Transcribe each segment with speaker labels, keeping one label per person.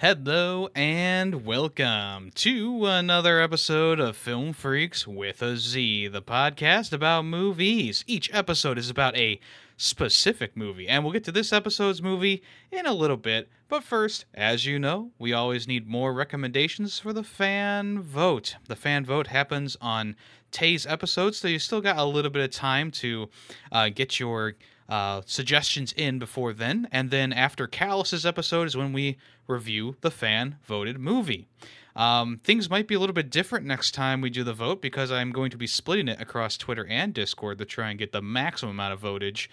Speaker 1: Hello and welcome to another episode of Film Freaks with a Z, the podcast about movies. Each episode is about a specific movie, and we'll get to this episode's movie in a little bit. But first, as you know, we always need more recommendations for the fan vote. The fan vote happens on Tay's episode, so you still got a little bit of time to uh, get your uh, suggestions in before then. And then after Kalas's episode is when we review the fan voted movie. Um, things might be a little bit different next time we do the vote because I'm going to be splitting it across Twitter and Discord to try and get the maximum amount of votage.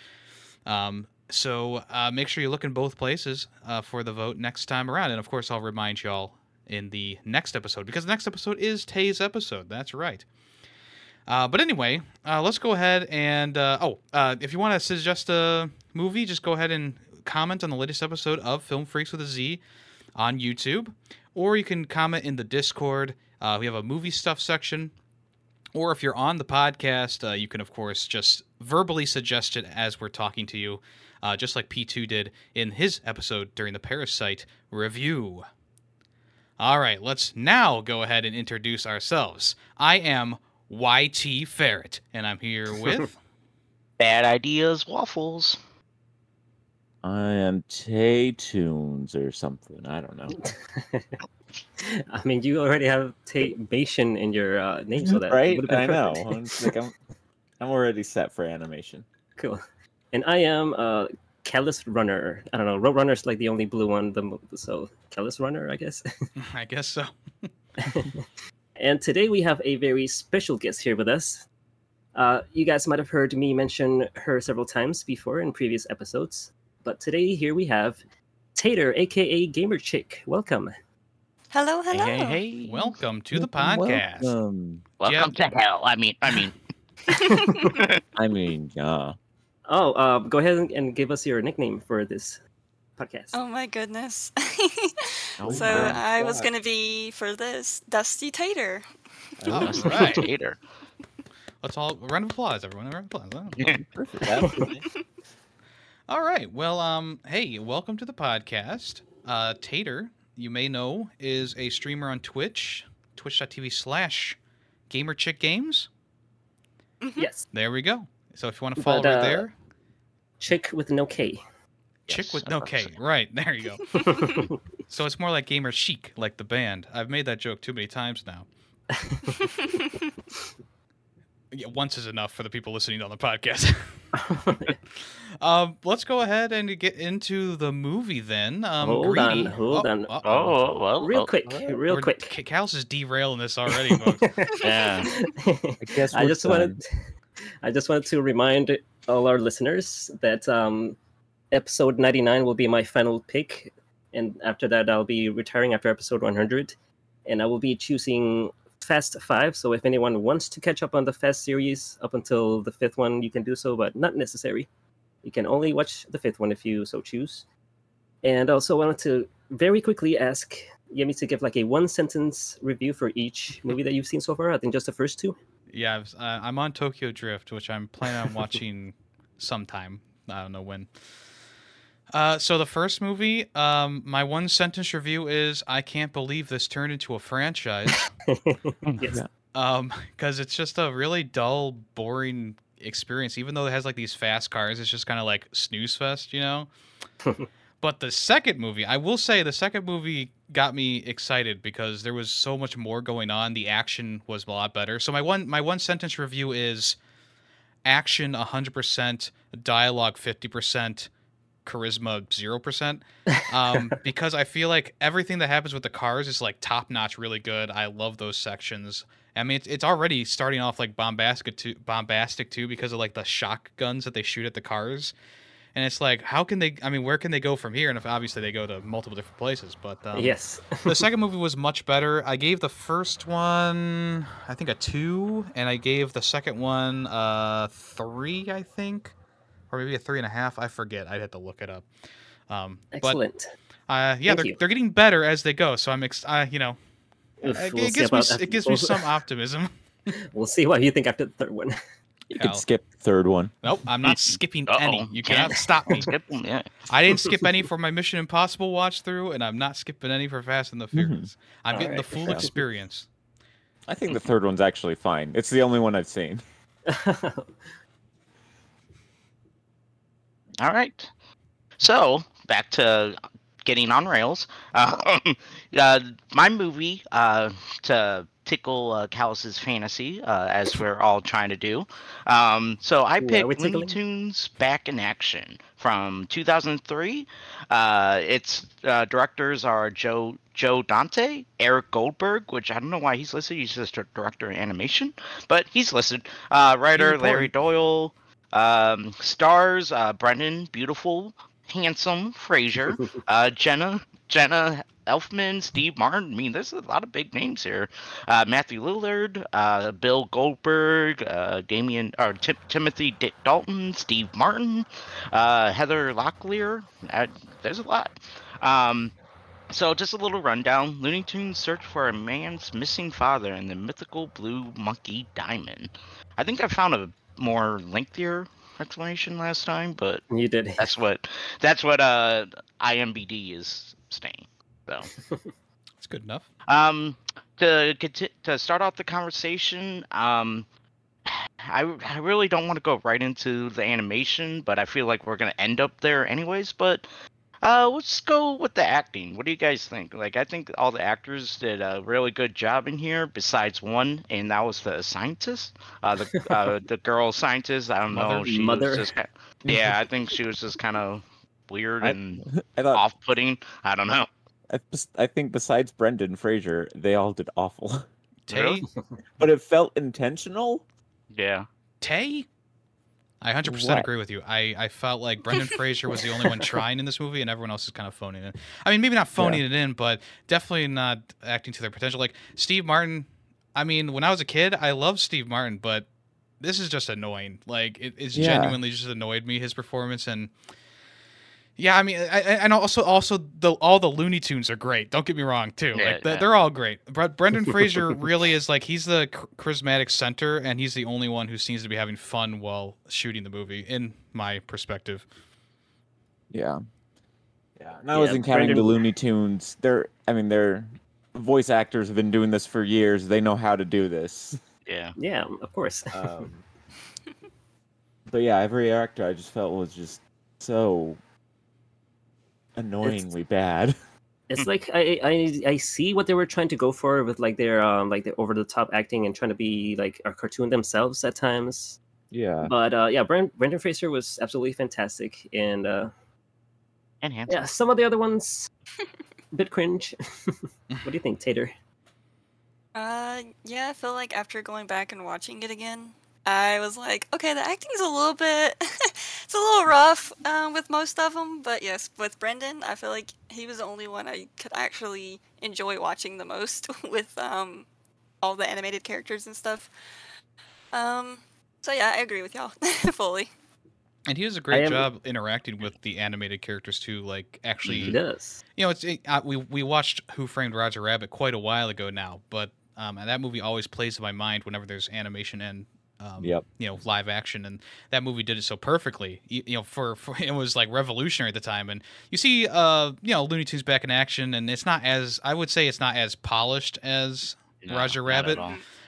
Speaker 1: Um, so uh, make sure you look in both places uh, for the vote next time around. And of course, I'll remind y'all in the next episode because the next episode is Tay's episode. That's right. Uh, but anyway, uh, let's go ahead and uh, oh, uh, if you want to suggest a movie, just go ahead and comment on the latest episode of Film Freaks with a Z on YouTube, or you can comment in the Discord. Uh, we have a movie stuff section, or if you're on the podcast, uh, you can of course just verbally suggest it as we're talking to you, just like P2 did in his episode during the Parasite review. All right, let's now go ahead and introduce ourselves. I am YT Ferret, and I'm here with
Speaker 2: Bad Ideas Waffles.
Speaker 3: I am Tay Tunes or something. I don't know.
Speaker 4: I mean, you already have Taymation in your uh, name, so that
Speaker 3: right?
Speaker 4: been
Speaker 3: I know. I'm, like, I'm, I'm already set for animation.
Speaker 4: cool. And I am uh, Kalas Runner. I don't know. Roadrunner's like the only blue one, the mo- so Kalas Runner, I guess.
Speaker 1: I guess so.
Speaker 4: And today we have a very special guest here with us. Uh, you guys might have heard me mention her several times before in previous episodes, but today here we have Tater, aka Gamer Chic. Welcome.
Speaker 5: Hello, hello.
Speaker 2: Hey, hey, hey.
Speaker 1: Welcome to the podcast.
Speaker 3: Welcome.
Speaker 2: Welcome to hell. I mean, I mean,
Speaker 3: I mean, yeah.
Speaker 4: Oh, uh, go ahead and- and give us your nickname for this podcast.
Speaker 5: Oh my goodness.
Speaker 3: Oh
Speaker 5: so
Speaker 3: my
Speaker 5: I was gonna be for this Dusty Tater.
Speaker 1: All
Speaker 2: that's
Speaker 1: right.
Speaker 2: Tater.
Speaker 1: Let's all round of applause, everyone. A round of applause. Oh,
Speaker 3: Perfect.
Speaker 1: All right. Well, um, hey, welcome to the podcast. Uh, Tater, you may know, is a streamer on Twitch, twitch.tv slash gamerchicgames.
Speaker 4: Yes,
Speaker 1: There we go. So if you want to
Speaker 4: But,
Speaker 1: follow her
Speaker 4: uh,
Speaker 1: there,
Speaker 4: Chick with no K.
Speaker 1: chick
Speaker 2: Yes,
Speaker 1: with no K.
Speaker 2: 100%.
Speaker 1: Right. There you go. So it's more like Gamer Chic, like the band. I've made that joke too many times now. Yeah, once is enough for the people listening on the podcast. um, let's go ahead and get into the movie then. Um,
Speaker 4: Hold on,
Speaker 1: Greedy-
Speaker 4: hold on.
Speaker 1: uh-oh.
Speaker 2: Oh, well.
Speaker 4: real
Speaker 2: well,
Speaker 4: quick,
Speaker 2: well,
Speaker 4: real quick.
Speaker 1: K- Kalas is derailing this already, folks.
Speaker 2: Yeah.
Speaker 3: I guess
Speaker 4: I just
Speaker 3: done.
Speaker 4: wanted, I just wanted to remind all our listeners that um, episode ninety nine will be my final pick, and after that, I'll be retiring after episode one hundred, and I will be choosing Fast Five. So if anyone wants to catch up on the Fast series up until the fifth one, you can do so, but not necessary. You can only watch the fifth one if you so choose. And also, I wanted to very quickly ask Yemmy to give like a one sentence review for each movie that you've seen so far. I think just the first two.
Speaker 1: yeah, I've- uh, I'm on Tokyo Drift, which I'm planning on watching sometime. I don't know when. Uh, so the first movie, um, my one sentence review is I can't believe this turned into a franchise.
Speaker 4: yes.
Speaker 1: Um because it's just a really dull boring experience. Even though it has like these fast cars it's just kind of like snooze fest you know? But the second movie i will say the second movie got me excited because there was so much more going on. The action was a lot better. So my one my one sentence review is action 100% dialogue 50% charisma 0% um, because I feel like everything that happens with the cars is like top notch, really good. I love those sections. I mean, it's, it's already starting off like bombastic too, bombastic too, because of like the shotguns that they shoot at the cars, and it's like, how can they? I mean, where can they go from here? And if obviously they go to multiple different places, but um,
Speaker 4: yes.
Speaker 1: the second movie was much better. I gave the first one, I think, a two, and I gave the second one a three, I think, or maybe a three and a half. I forget. I'd have to look it up. Um, but
Speaker 4: Excellent.
Speaker 1: uh, yeah,
Speaker 4: Thank
Speaker 1: they're,
Speaker 4: you.
Speaker 1: they're getting better as they go. So I'm, ex- uh, you know,
Speaker 4: Oof,
Speaker 1: it,
Speaker 4: we'll
Speaker 1: it gives me
Speaker 4: about
Speaker 1: s-
Speaker 4: that.
Speaker 1: it gives me some optimism.
Speaker 4: We'll see what you think after the third one.
Speaker 3: You
Speaker 1: Yeah.
Speaker 3: could skip third one.
Speaker 1: Nope, I'm not skipping any.
Speaker 2: Uh-oh.
Speaker 1: You cannot stop me.
Speaker 2: Skip 'em, yeah.
Speaker 1: I didn't skip any for my Mission Impossible watch through, and I'm not skipping any for Fast and the Furious. I'm getting the full
Speaker 3: Yeah.
Speaker 1: experience.
Speaker 3: I think the third one's actually fine. It's the only one I've seen.
Speaker 2: All right. So back to getting on rails. Um, uh, my movie uh, to tickle uh, Kalas's fantasy, uh, as we're all trying to do. Um, so I
Speaker 4: Ooh,
Speaker 2: picked Looney? Tunes Back in Action from 2003. Uh, its uh, directors are Joe Joe Dante, Eric Goldberg, which I don't know why he's listed. He's just a director of animation, but he's listed. Uh, writer Larry Doyle. Um, stars uh, Brendan, beautiful, handsome Fraser, uh, Jenna, Jenna Elfman, Steve Martin. I mean, there's a lot of big names here. Uh, Matthew Lillard, uh, Bill Goldberg, uh, Damian or Tim- Timothy D- Dalton, Steve Martin, uh, Heather Locklear. Uh, there's a lot. Um, so just a little rundown. Looney Tunes search for a man's missing father in the mythical blue monkey diamond. I think I found a more lengthier explanation last time, but
Speaker 4: you did.
Speaker 2: that's what that's what uh IMBD is saying. So
Speaker 1: It's good enough.
Speaker 2: um to to start off the conversation, um I, I really don't want to go right into the animation, but I feel like we're gonna end up there anyways. But uh, let's go with the acting. What do you guys think? Like, I think all the actors did a really good job in here, besides one, and that was the scientist, uh, the uh, the girl scientist. I don't know, she
Speaker 4: Mother.
Speaker 2: was just kind yeah, I think she was just kind of weird and
Speaker 3: I thought.
Speaker 2: off-putting. I don't know.
Speaker 3: I, I think besides Brendan Fraser, they all did awful.
Speaker 1: Tay,
Speaker 3: But it felt intentional.
Speaker 2: Yeah.
Speaker 1: Tay. I 100%
Speaker 3: What?
Speaker 1: agree with you. I, I felt like Brendan Fraser was the only one trying in this movie, and everyone else is kind of phoning it. in. I mean, maybe not phoning it in, but definitely not acting to their potential. Like Steve Martin. I mean, when I was a kid, I loved Steve Martin, but this is just annoying. Like it, it's
Speaker 3: Yeah.
Speaker 1: genuinely just annoyed me his performance and. Yeah, I mean, I, I- and also, also the all the Looney Tunes are great. Don't get me wrong, too.
Speaker 2: Yeah,
Speaker 1: like they-
Speaker 2: yeah.
Speaker 1: they're all great. Bre- Brendan Fraser really is like he's the charismatic center, and he's the only one who seems to be having fun while shooting the movie, in my perspective.
Speaker 3: Yeah. Yeah. And I
Speaker 4: Yeah,
Speaker 3: wasn't counting the Looney Tunes. They're, I mean, they're voice actors have been doing this for years. They know how to do this.
Speaker 2: Yeah.
Speaker 4: Yeah, of course.
Speaker 3: Um, but yeah, every actor I just felt was just so annoyingly bad.
Speaker 4: it's like I, I I see what they were trying to go for with like their um like the over the top acting and trying to be like a cartoon themselves at times.
Speaker 3: Yeah.
Speaker 4: But uh, yeah, Brent, Brendan Fraser was absolutely fantastic, and uh,
Speaker 2: And handsome.
Speaker 4: yeah, some of the other ones a bit cringe. what do you think, Tater?
Speaker 5: Uh, yeah, I feel like after going back and watching it again, I was like, okay, the acting's a little bit, it's a little rough um, with most of them, but yes, with Brendan, I feel like he was the only one I could actually enjoy watching the most with um, all the animated characters and stuff. Um, so yeah, I agree with y'all fully.
Speaker 1: And he does a great
Speaker 4: am-
Speaker 1: job interacting with the animated characters too. Like actually,
Speaker 4: He does.
Speaker 1: you know, it's it, uh, we we watched Who Framed Roger Rabbit quite a while ago now, but um, and that movie always plays in my mind whenever there's animation and um,
Speaker 3: Yep.
Speaker 1: you know live action, and that movie did it so perfectly. You, you know, for, for it was like revolutionary at the time, and you see, uh, you know, Looney Tunes back in action, and it's not as I would say it's not as polished as
Speaker 2: No,
Speaker 1: Roger Rabbit.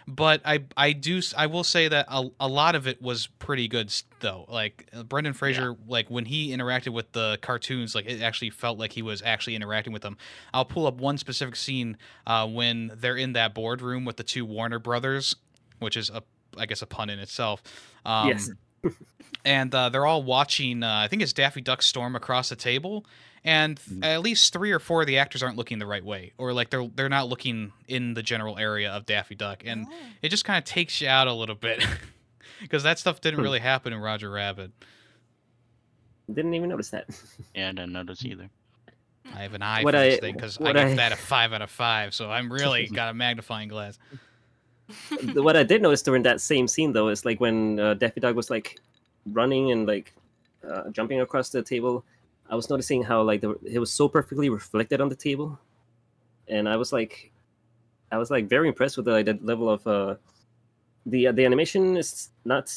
Speaker 1: but I I do I will say that a, a lot of it was pretty good though. Like uh, Brendan Fraser, like when he interacted with the cartoons, like it actually felt like he was actually interacting with them. I'll pull up one specific scene uh, when they're in that boardroom with the two Warner brothers, which is a I guess a pun in itself. Um,
Speaker 4: Yes.
Speaker 1: and uh, they're all watching. Uh, I think it's Daffy Duck storm across the table, and
Speaker 3: Mhm.
Speaker 1: at least three or four of the actors aren't looking the right way, or like they're they're not looking in the general area of Daffy Duck, and
Speaker 5: Oh.
Speaker 1: it just kind of takes you out a little bit because that stuff didn't
Speaker 4: Hmm.
Speaker 1: really happen in Roger Rabbit.
Speaker 4: Didn't even notice that.
Speaker 2: Yeah, I didn't notice either.
Speaker 1: I have an eye
Speaker 4: What
Speaker 1: for this thing because I
Speaker 4: what
Speaker 1: give
Speaker 4: I-
Speaker 1: that a five out of five, so I'm really got a magnifying glass.
Speaker 4: What I did notice during that same scene though is like when uh, Daffy Dog was like running and like uh, jumping across the table. I was noticing how like the, it was so perfectly reflected on the table, and I was like, I was like very impressed with the, like, the level of uh, the uh, the animation is not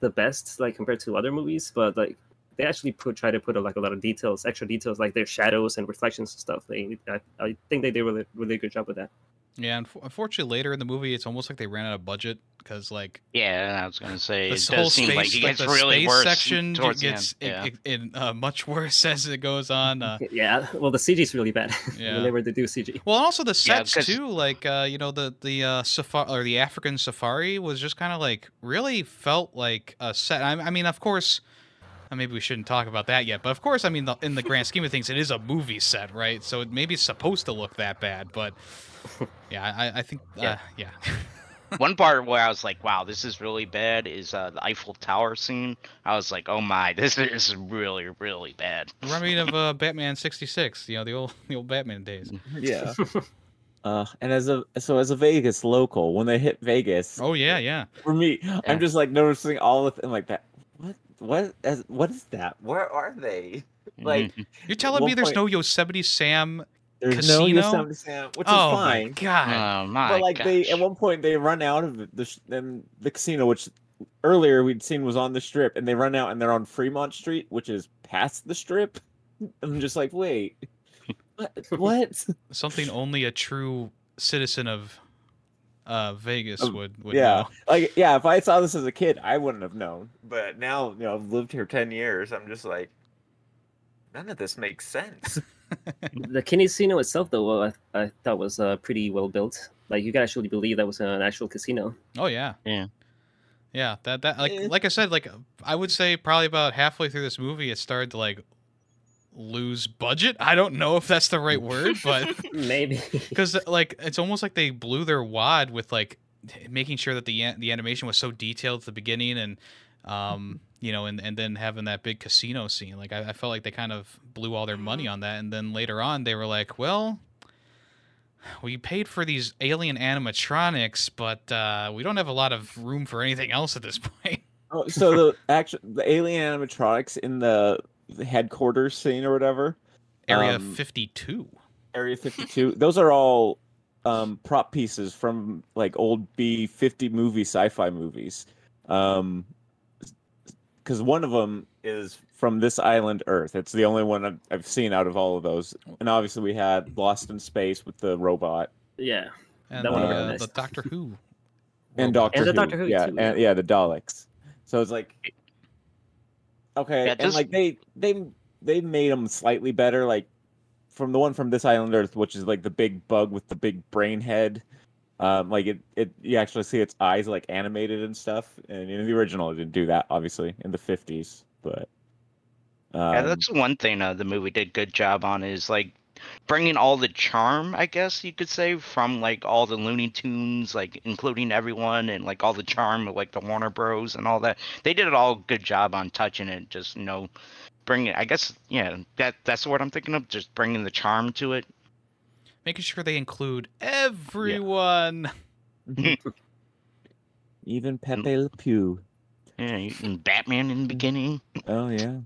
Speaker 4: the best like compared to other movies, but like they actually put try to put like a lot of details, extra details like their shadows and reflections and stuff. They I, I think they did a really really good job with that.
Speaker 1: Yeah, unf- unfortunately, later in the movie, it's almost like they ran out of budget because like
Speaker 2: Yeah, I was gonna say
Speaker 1: this
Speaker 2: it
Speaker 1: whole
Speaker 2: does seem
Speaker 1: space,
Speaker 2: like it
Speaker 1: like
Speaker 2: gets
Speaker 1: the
Speaker 2: really
Speaker 1: space
Speaker 2: worse
Speaker 1: section
Speaker 2: towards
Speaker 1: gets
Speaker 2: the end.
Speaker 1: it, it, it, uh, much worse as it goes on. Uh,
Speaker 4: Yeah, well the CG is really bad.
Speaker 1: Yeah.
Speaker 4: Whenever they were to do CG.
Speaker 1: well, also the
Speaker 2: Yeah,
Speaker 1: too. Like uh, you know the the uh, safari or the African safari was just kind of like really felt like a set. I, I mean, of course. uh, Maybe we shouldn't talk about that yet, but of course, I mean, the, in the grand scheme of things, it is a movie set, right? So it maybe it's supposed to look that bad, but yeah, I, I think, uh,
Speaker 2: Yeah.
Speaker 1: yeah,
Speaker 2: One part where I was like, "Wow, this is really bad," is uh, the Eiffel Tower scene. I was like, "Oh my, this is really, really bad."
Speaker 1: Remind me of uh, Batman '66, you know, the old the old Batman days.
Speaker 3: Yeah. Uh, and as a so as a Vegas local, when they hit Vegas,
Speaker 1: Oh yeah, yeah.
Speaker 3: for me,
Speaker 2: Yeah.
Speaker 3: I'm just like noticing all of them like that. What what as what is that? Where are they? Like
Speaker 2: Mhm.
Speaker 1: You're telling me there's
Speaker 3: point-
Speaker 1: no Yosemite Sam?
Speaker 3: There's
Speaker 1: Casino?
Speaker 3: no Yosemite Sam, which
Speaker 1: oh
Speaker 3: is fine.
Speaker 1: my god!
Speaker 2: oh my
Speaker 3: but like they at one point they run out of the sh- then the casino, which earlier we'd seen was on the strip, and they run out and they're on Fremont Street, which is past the strip. I'm just like, wait, what? what?
Speaker 1: Something only a true citizen of uh, Vegas
Speaker 3: Um,
Speaker 1: would would
Speaker 3: yeah,
Speaker 1: know.
Speaker 3: like yeah, if I saw this as a kid, I wouldn't have known. But now, you know, I've lived here ten years. I'm just like, none of this makes sense.
Speaker 4: The casino itself, though, I, I thought was uh, pretty well built. Like you could actually believe that was an actual casino.
Speaker 1: Oh yeah.
Speaker 2: Yeah.
Speaker 1: Yeah, that that like like I said, like I would say probably about halfway through this movie, it started to like lose budget. I don't know if that's the right word, but
Speaker 4: Maybe.
Speaker 1: because like it's almost like they blew their wad with like making sure that the an- the animation was so detailed at the beginning and um you know and and then having that big casino scene like I, I felt like they kind of blew all their money on that. And then later on they were like well we paid for these alien animatronics but uh we don't have a lot of room for anything else at this point.
Speaker 3: Oh, so the actual the alien animatronics in the, the headquarters scene or whatever,
Speaker 1: area
Speaker 3: Um,
Speaker 1: 52
Speaker 3: Area 52, those are all um, prop pieces from like old B 50 movie sci-fi movies. Um, because one of them is from this island Earth. It's the only one I've, I've seen out of all of those. And obviously we had Lost in Space with the robot
Speaker 4: yeah.
Speaker 1: and
Speaker 4: That one
Speaker 3: would've
Speaker 1: uh,
Speaker 4: nice.
Speaker 1: the doctor who
Speaker 3: and
Speaker 1: robot.
Speaker 3: Doctor
Speaker 4: And the
Speaker 3: Who.
Speaker 4: Doctor Who
Speaker 3: yeah,
Speaker 4: too,
Speaker 3: and
Speaker 4: yeah.
Speaker 3: yeah, the Daleks. So it's like okay,
Speaker 2: Yeah,
Speaker 3: and like they they they made them slightly better, like from the one from this island Earth, which is like the big bug with the big brain head. Um, like it, it, you actually see its eyes like animated and stuff. And in the original, it didn't do that, obviously, in the fifties. But um,
Speaker 2: yeah, that's one thing uh, the movie did good job on is like bringing all the charm, I guess you could say, from like all the Looney Tunes, like including everyone and like all the charm of like the Warner Bros. and all that. They did it all good job on touching it. Just you know, bringing. I guess yeah, that that's what I'm thinking of. Just bringing the charm to it.
Speaker 1: Making sure they include everyone
Speaker 3: even mm. Pepe Le Pew.
Speaker 2: Yeah, and Batman in the mm. beginning.
Speaker 3: Oh yeah,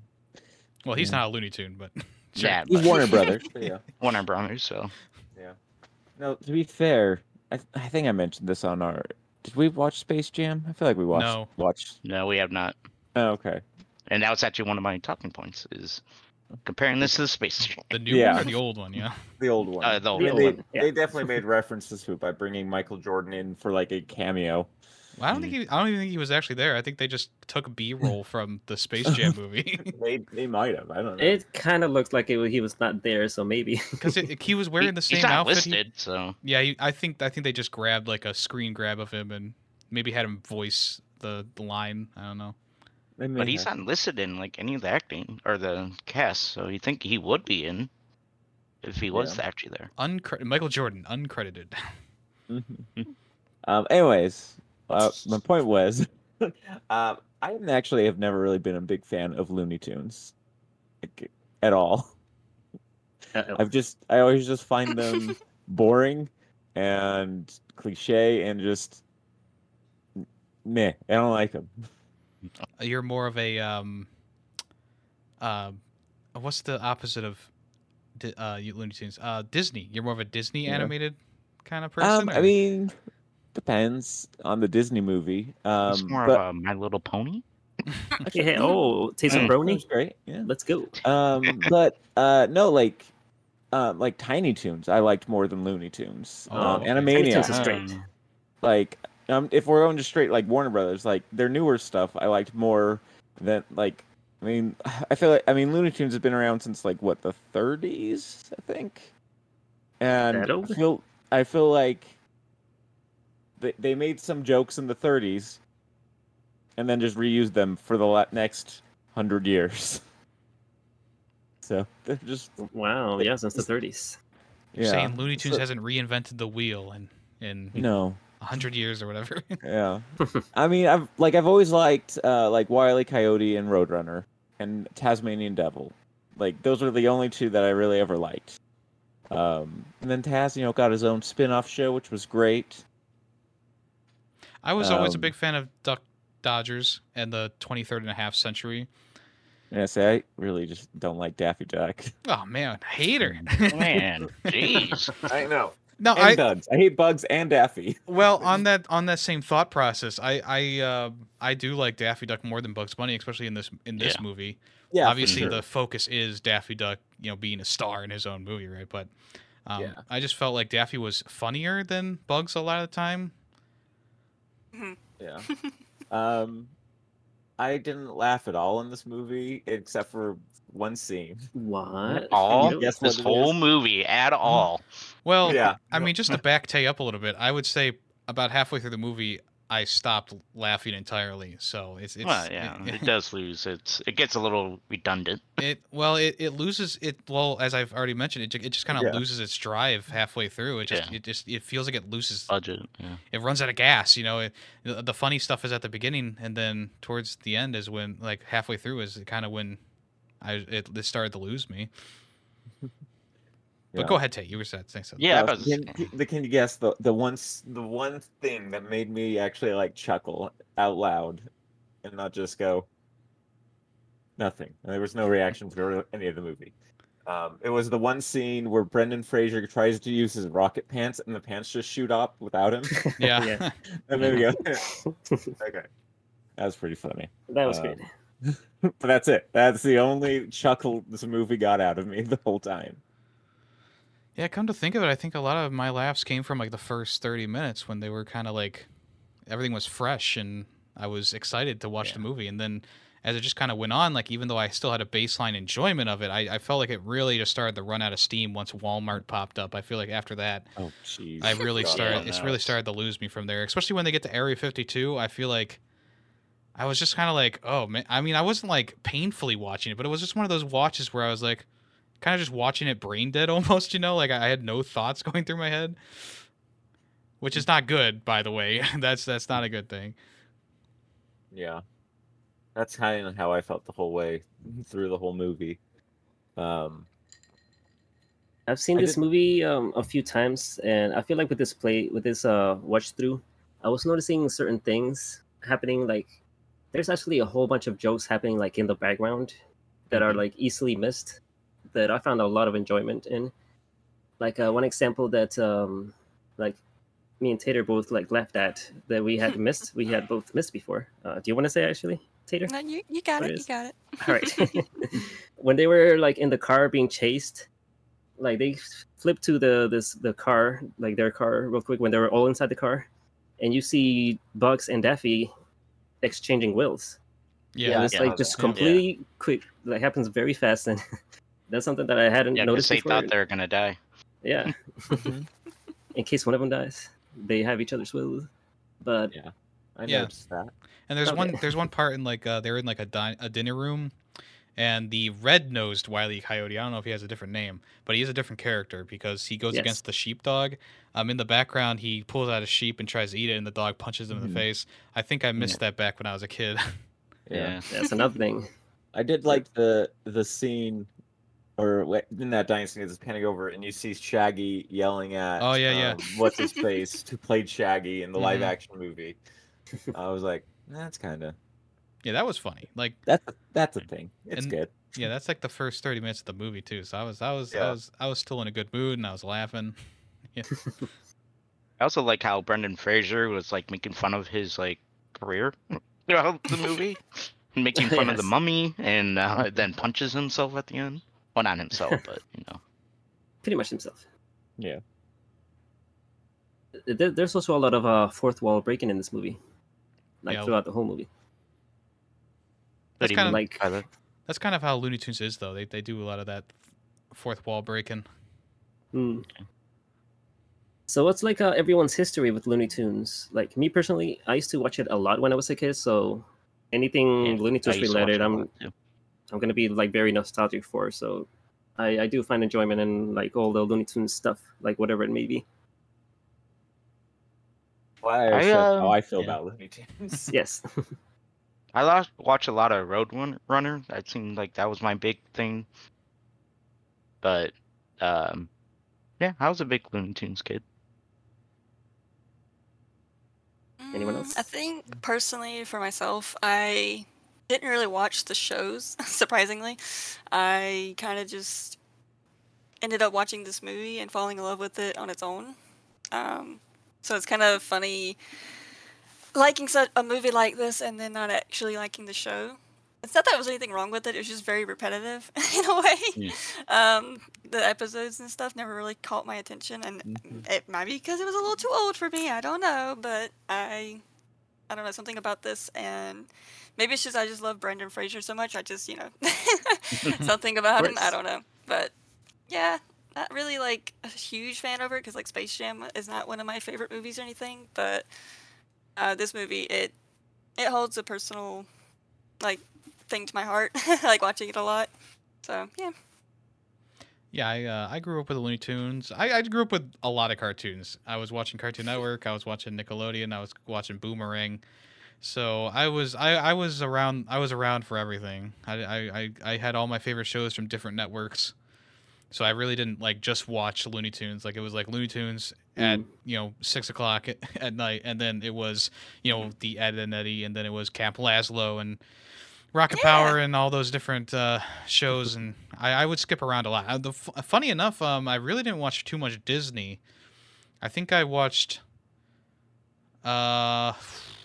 Speaker 1: well he's
Speaker 3: Yeah.
Speaker 1: not a looney tune but sure.
Speaker 2: Yeah,
Speaker 3: he's
Speaker 2: but
Speaker 3: Warner Brothers. yeah.
Speaker 2: Warner Brothers. So yeah.
Speaker 3: No, to be fair, I, I think I mentioned this on our. Did we watch Space Jam? I feel like we watched.
Speaker 1: No.
Speaker 3: Watched.
Speaker 2: no, we have not.
Speaker 3: Oh, okay.
Speaker 2: And that was actually one of my talking points is comparing this to the Space Jam.
Speaker 1: the new
Speaker 3: Yeah.
Speaker 1: one or the old one yeah
Speaker 3: The old one.
Speaker 2: Uh, the old
Speaker 3: mean,
Speaker 4: The
Speaker 3: they,
Speaker 4: one, yeah.
Speaker 3: they definitely made references to it by bringing Michael Jordan in for like a cameo.
Speaker 1: Well, I don't think he, I don't even think he was actually there. I think they just took B roll from the Space Jam movie
Speaker 3: they they might have. I don't know.
Speaker 4: It kind of looked like it, he was not there, so maybe.
Speaker 1: because he was wearing the
Speaker 2: He-
Speaker 1: same
Speaker 2: he's not
Speaker 1: outfit. he-
Speaker 2: listed, so
Speaker 1: yeah, he, I think I think they just grabbed like a screen grab of him and maybe had him voice the, the line. I don't know.
Speaker 3: They may
Speaker 2: but he's
Speaker 3: have.
Speaker 2: not listed in like any of the acting or the cast, so you think he would be in if he was
Speaker 3: Yeah.
Speaker 2: actually there.
Speaker 1: Uncre- Michael Jordan, uncredited.
Speaker 3: Mhm. um. Anyways, uh, my point was, um, I actually have never really been a big fan of Looney Tunes, like, at all.
Speaker 4: Uh-oh.
Speaker 3: I've just I always just find them boring and cliche and just meh. I don't like them.
Speaker 1: You're more of a um, uh, what's the opposite of uh you- Looney Tunes? Uh, Disney. You're more of a Disney
Speaker 3: Yeah.
Speaker 1: animated kind of person.
Speaker 3: Um, I mean, depends on the Disney movie. Um,
Speaker 2: it's more
Speaker 3: but
Speaker 2: of a My Little Pony.
Speaker 4: Okay, hey, oh, taste of
Speaker 2: Mm.
Speaker 4: brony.
Speaker 3: Great. Yeah.
Speaker 4: Let's go.
Speaker 3: Um, but uh, no, like, uh, like Tiny Toons, I liked more than Looney Tunes.
Speaker 1: Oh,
Speaker 3: um,
Speaker 1: okay.
Speaker 4: Tiny
Speaker 3: Animaniacs,
Speaker 4: is great.
Speaker 2: Um,
Speaker 3: like, um, if we're going to straight like Warner Brothers, like their newer stuff, I liked more than like. I mean, I feel like I mean Looney Tunes has been around since like what the 30s, I think, and I feel I feel like they they made some jokes in the 30s, and then just reused them for the next hundred years. So they're just
Speaker 4: Wow, yeah, since the 30s.
Speaker 1: You're
Speaker 3: yeah.
Speaker 1: saying Looney Tunes
Speaker 3: So-
Speaker 1: hasn't reinvented the wheel and in
Speaker 3: no.
Speaker 1: A hundred years or whatever.
Speaker 3: Yeah. I mean, I've like I've always liked uh like Wile E. Coyote and Roadrunner and Tasmanian Devil. Like those are the only two that I really ever liked. Um and then Taz, you know, got his own spin-off show which was great.
Speaker 1: I was always a
Speaker 3: Um,
Speaker 1: big fan of Duck Dodgers and the 23rd and a half century.
Speaker 3: And I say I really just don't like Daffy Duck.
Speaker 1: Oh man, hater.
Speaker 2: Man, jeez.
Speaker 3: I know.
Speaker 1: No,
Speaker 3: And
Speaker 1: I
Speaker 3: Bugs. I hate Bugs and Daffy.
Speaker 1: well on that on that same thought process, I I uh, I do like Daffy Duck more than Bugs Bunny, especially in this in this
Speaker 2: Yeah.
Speaker 1: movie.
Speaker 3: Yeah,
Speaker 1: Obviously,
Speaker 3: sure.
Speaker 1: the focus is Daffy Duck, you know, being a star in his own movie, right? But um,
Speaker 3: Yeah.
Speaker 1: I just felt like Daffy was funnier than Bugs a lot of the time.
Speaker 3: Yeah. um, I didn't laugh at all in this movie except for one scene.
Speaker 4: What?
Speaker 2: All
Speaker 4: yes,
Speaker 3: Guess
Speaker 2: this whole
Speaker 3: is?
Speaker 2: movie at all.
Speaker 1: Well,
Speaker 3: Yeah.
Speaker 1: I mean, just to back Tay up a little bit, I would say about halfway through the movie, I stopped laughing entirely. So it's it's
Speaker 2: well, yeah,
Speaker 1: it,
Speaker 2: it does lose. It's it gets a little redundant.
Speaker 1: it- well it, it loses it well as I've already mentioned it, it just kind of
Speaker 3: Yeah.
Speaker 1: loses its drive halfway through. It just
Speaker 2: Yeah.
Speaker 1: it just it feels like it loses
Speaker 2: Budget. Yeah.
Speaker 1: it runs out of gas. You know, it, the, the funny stuff is at the beginning, and then towards the end is when like halfway through is kind of when I it, it started to lose me. But
Speaker 3: Yeah.
Speaker 1: go ahead, Tate. You were saying something.
Speaker 2: Yeah,
Speaker 3: Uh,
Speaker 2: was-
Speaker 3: can, can- can you guess the the one the one thing that made me actually like chuckle out loud and not just go nothing. There was no reaction for any of the movie. Um, it was the one scene where Brendan Fraser tries to use his rocket pants and the pants just shoot up without him,
Speaker 1: Yeah.
Speaker 4: Yeah.
Speaker 3: and then we go, okay, that was pretty funny.
Speaker 4: That was
Speaker 3: Um,
Speaker 4: great.
Speaker 3: But that's it. That's the only chuckle this movie got out of me the whole time.
Speaker 1: Yeah, come to think of it, I think a lot of my laughs came from like the first 30 minutes when they were kind of like everything was fresh and I was excited to watch the movie. And then as it just kind of went on, like even though I still had a baseline enjoyment of it, I, I felt like it really just started to run out of steam once Walmart popped up. I feel like after that,
Speaker 3: Oh.
Speaker 1: I really
Speaker 3: God.
Speaker 1: started. it's really started to lose me from there, especially when they get to Area 52. I feel like I was just kind of like, oh man. I mean, I wasn't like painfully watching it, but it was just one of those watches where I was like, kind of just watching it brain dead almost. You know, like I had no thoughts going through my head, which is not good, by the way. that's that's not a good thing.
Speaker 3: Yeah. That's kind of how I felt the whole way through the whole movie. Um,
Speaker 4: I've seen
Speaker 3: I
Speaker 4: this
Speaker 3: did-
Speaker 4: movie um, a few times, and I feel like with this play, with this uh, watch through, I was noticing certain things happening. Like, there's actually a whole bunch of jokes happening, like in the background, that are
Speaker 3: Mhm.
Speaker 4: like easily missed. That I found a lot of enjoyment in. Like uh, one example that, um, like, me and Tater both like laughed at that we had missed. We had both missed before. Uh, do you want to say actually, Tater?
Speaker 5: No, you, you got
Speaker 4: What
Speaker 5: it. You got it.
Speaker 4: All right. when they were like in the car being chased, like they flipped to the this the car, like their car, real quick when they were all inside the car, and you see Bugs and Daffy exchanging wills.
Speaker 1: Yeah,
Speaker 4: and it's
Speaker 2: yeah,
Speaker 4: like just
Speaker 1: yeah.
Speaker 4: completely quick. Like happens very fast, and that's something that I hadn't
Speaker 2: Yeah, because
Speaker 4: noticed
Speaker 2: they
Speaker 4: before.
Speaker 2: thought they were gonna die.
Speaker 4: Yeah, in case one of them dies, they have each other's wills. But
Speaker 3: Yeah. I
Speaker 1: Yeah.
Speaker 3: noticed that.
Speaker 1: And there's
Speaker 4: Okay.
Speaker 1: one there's one part in like uh, they're in like a, di- a dinner room, and the red nosed Wiley Coyote. I don't know if he has a different name, but he is a different character because he goes
Speaker 4: Yes.
Speaker 1: against the sheepdog. Um, in the background, he pulls out a sheep and tries to eat it, and the dog punches him in
Speaker 3: Mhm.
Speaker 1: the face. I think I missed that back when I was a kid.
Speaker 3: Yeah.
Speaker 4: that's another thing.
Speaker 3: I did like the the scene, or in that dining scene, it's panning over and you see Shaggy yelling at.
Speaker 1: Oh, yeah, yeah.
Speaker 3: um, what's his face who played Shaggy in the live
Speaker 1: Mhm.
Speaker 3: action movie. I was like, that's kind of
Speaker 1: yeah, that was funny. Like,
Speaker 3: that's a, that's a thing. It's
Speaker 1: And-
Speaker 3: good.
Speaker 1: yeah, that's like the first thirty minutes of the movie too. So I was I was I was I was still in a good mood and I was laughing. Yeah.
Speaker 2: I also like how Brendan Fraser was like making fun of his like career throughout the movie, making fun of the mummy, and uh, then punches himself at the end. Well, not himself, but you know.
Speaker 4: Pretty much himself.
Speaker 3: Yeah.
Speaker 4: There, there's also a lot of uh, fourth wall breaking in this movie, like
Speaker 1: Yeah.
Speaker 4: throughout the whole movie.
Speaker 1: That's
Speaker 2: What do you
Speaker 1: kinda
Speaker 4: like-
Speaker 2: by?
Speaker 1: That's kind of how Looney Tunes is, though. They they do a lot of that fourth wall breaking.
Speaker 4: Hmm. So what's like uh, everyone's history with Looney Tunes? Like me personally, I used to watch it a lot when I was a kid. So anything
Speaker 2: Yeah,
Speaker 4: Looney Tunes
Speaker 2: used to watch
Speaker 4: related,
Speaker 2: it a
Speaker 4: I'm
Speaker 2: lot, too.
Speaker 4: I'm gonna be like very nostalgic for. So I, I do find enjoyment in like all the Looney Tunes stuff, like whatever it may be.
Speaker 3: Why
Speaker 2: I,
Speaker 3: I, feel,
Speaker 2: um,
Speaker 3: how I feel
Speaker 2: yeah.
Speaker 3: about Looney Tunes.
Speaker 4: Yes.
Speaker 2: I lost, watch a lot of Road Run- Runner. That seemed like that was my big thing. But um, yeah, I was a big Looney Tunes kid.
Speaker 4: Anyone
Speaker 5: Mm,
Speaker 4: else?
Speaker 5: I think personally for myself, I didn't really watch the shows, surprisingly. I kind of just ended up watching this movie and falling in love with it on its own. Um, so it's kind of funny liking such a movie like this and then not actually liking the show. It's not that there was anything wrong with it, it was just very repetitive in a way. Um, the episodes and stuff never really caught my attention, and
Speaker 3: Mhm.
Speaker 5: it might be because it was a little too old for me. I don't know, but I, I don't know something about this, and maybe it's just I just love Brendan Fraser so much. I just you know something about him. I don't know, but yeah, not really like a huge fan of it because like Space Jam is not one of my favorite movies or anything, but uh, this movie it it holds a personal like thing to my heart. I like watching it a lot. So yeah.
Speaker 1: Yeah, I uh, I grew up with Looney Tunes. I, I grew up with a lot of cartoons. I was watching Cartoon Network. I was watching Nickelodeon. I was watching Boomerang. So I was I, I was around I was around for everything. I, I, I, I had all my favorite shows from different networks. So I really didn't like just watch Looney Tunes. Like it was like Looney Tunes at you know six o'clock at, at night, and then it was you know the Ed and Eddie, and then it was Camp Lazlo and Rocket
Speaker 5: Yeah.
Speaker 1: Power and all those different uh, shows, and I, I would skip around a lot. Uh, the funny enough, um, I really didn't watch too much Disney. I think I watched. Uh,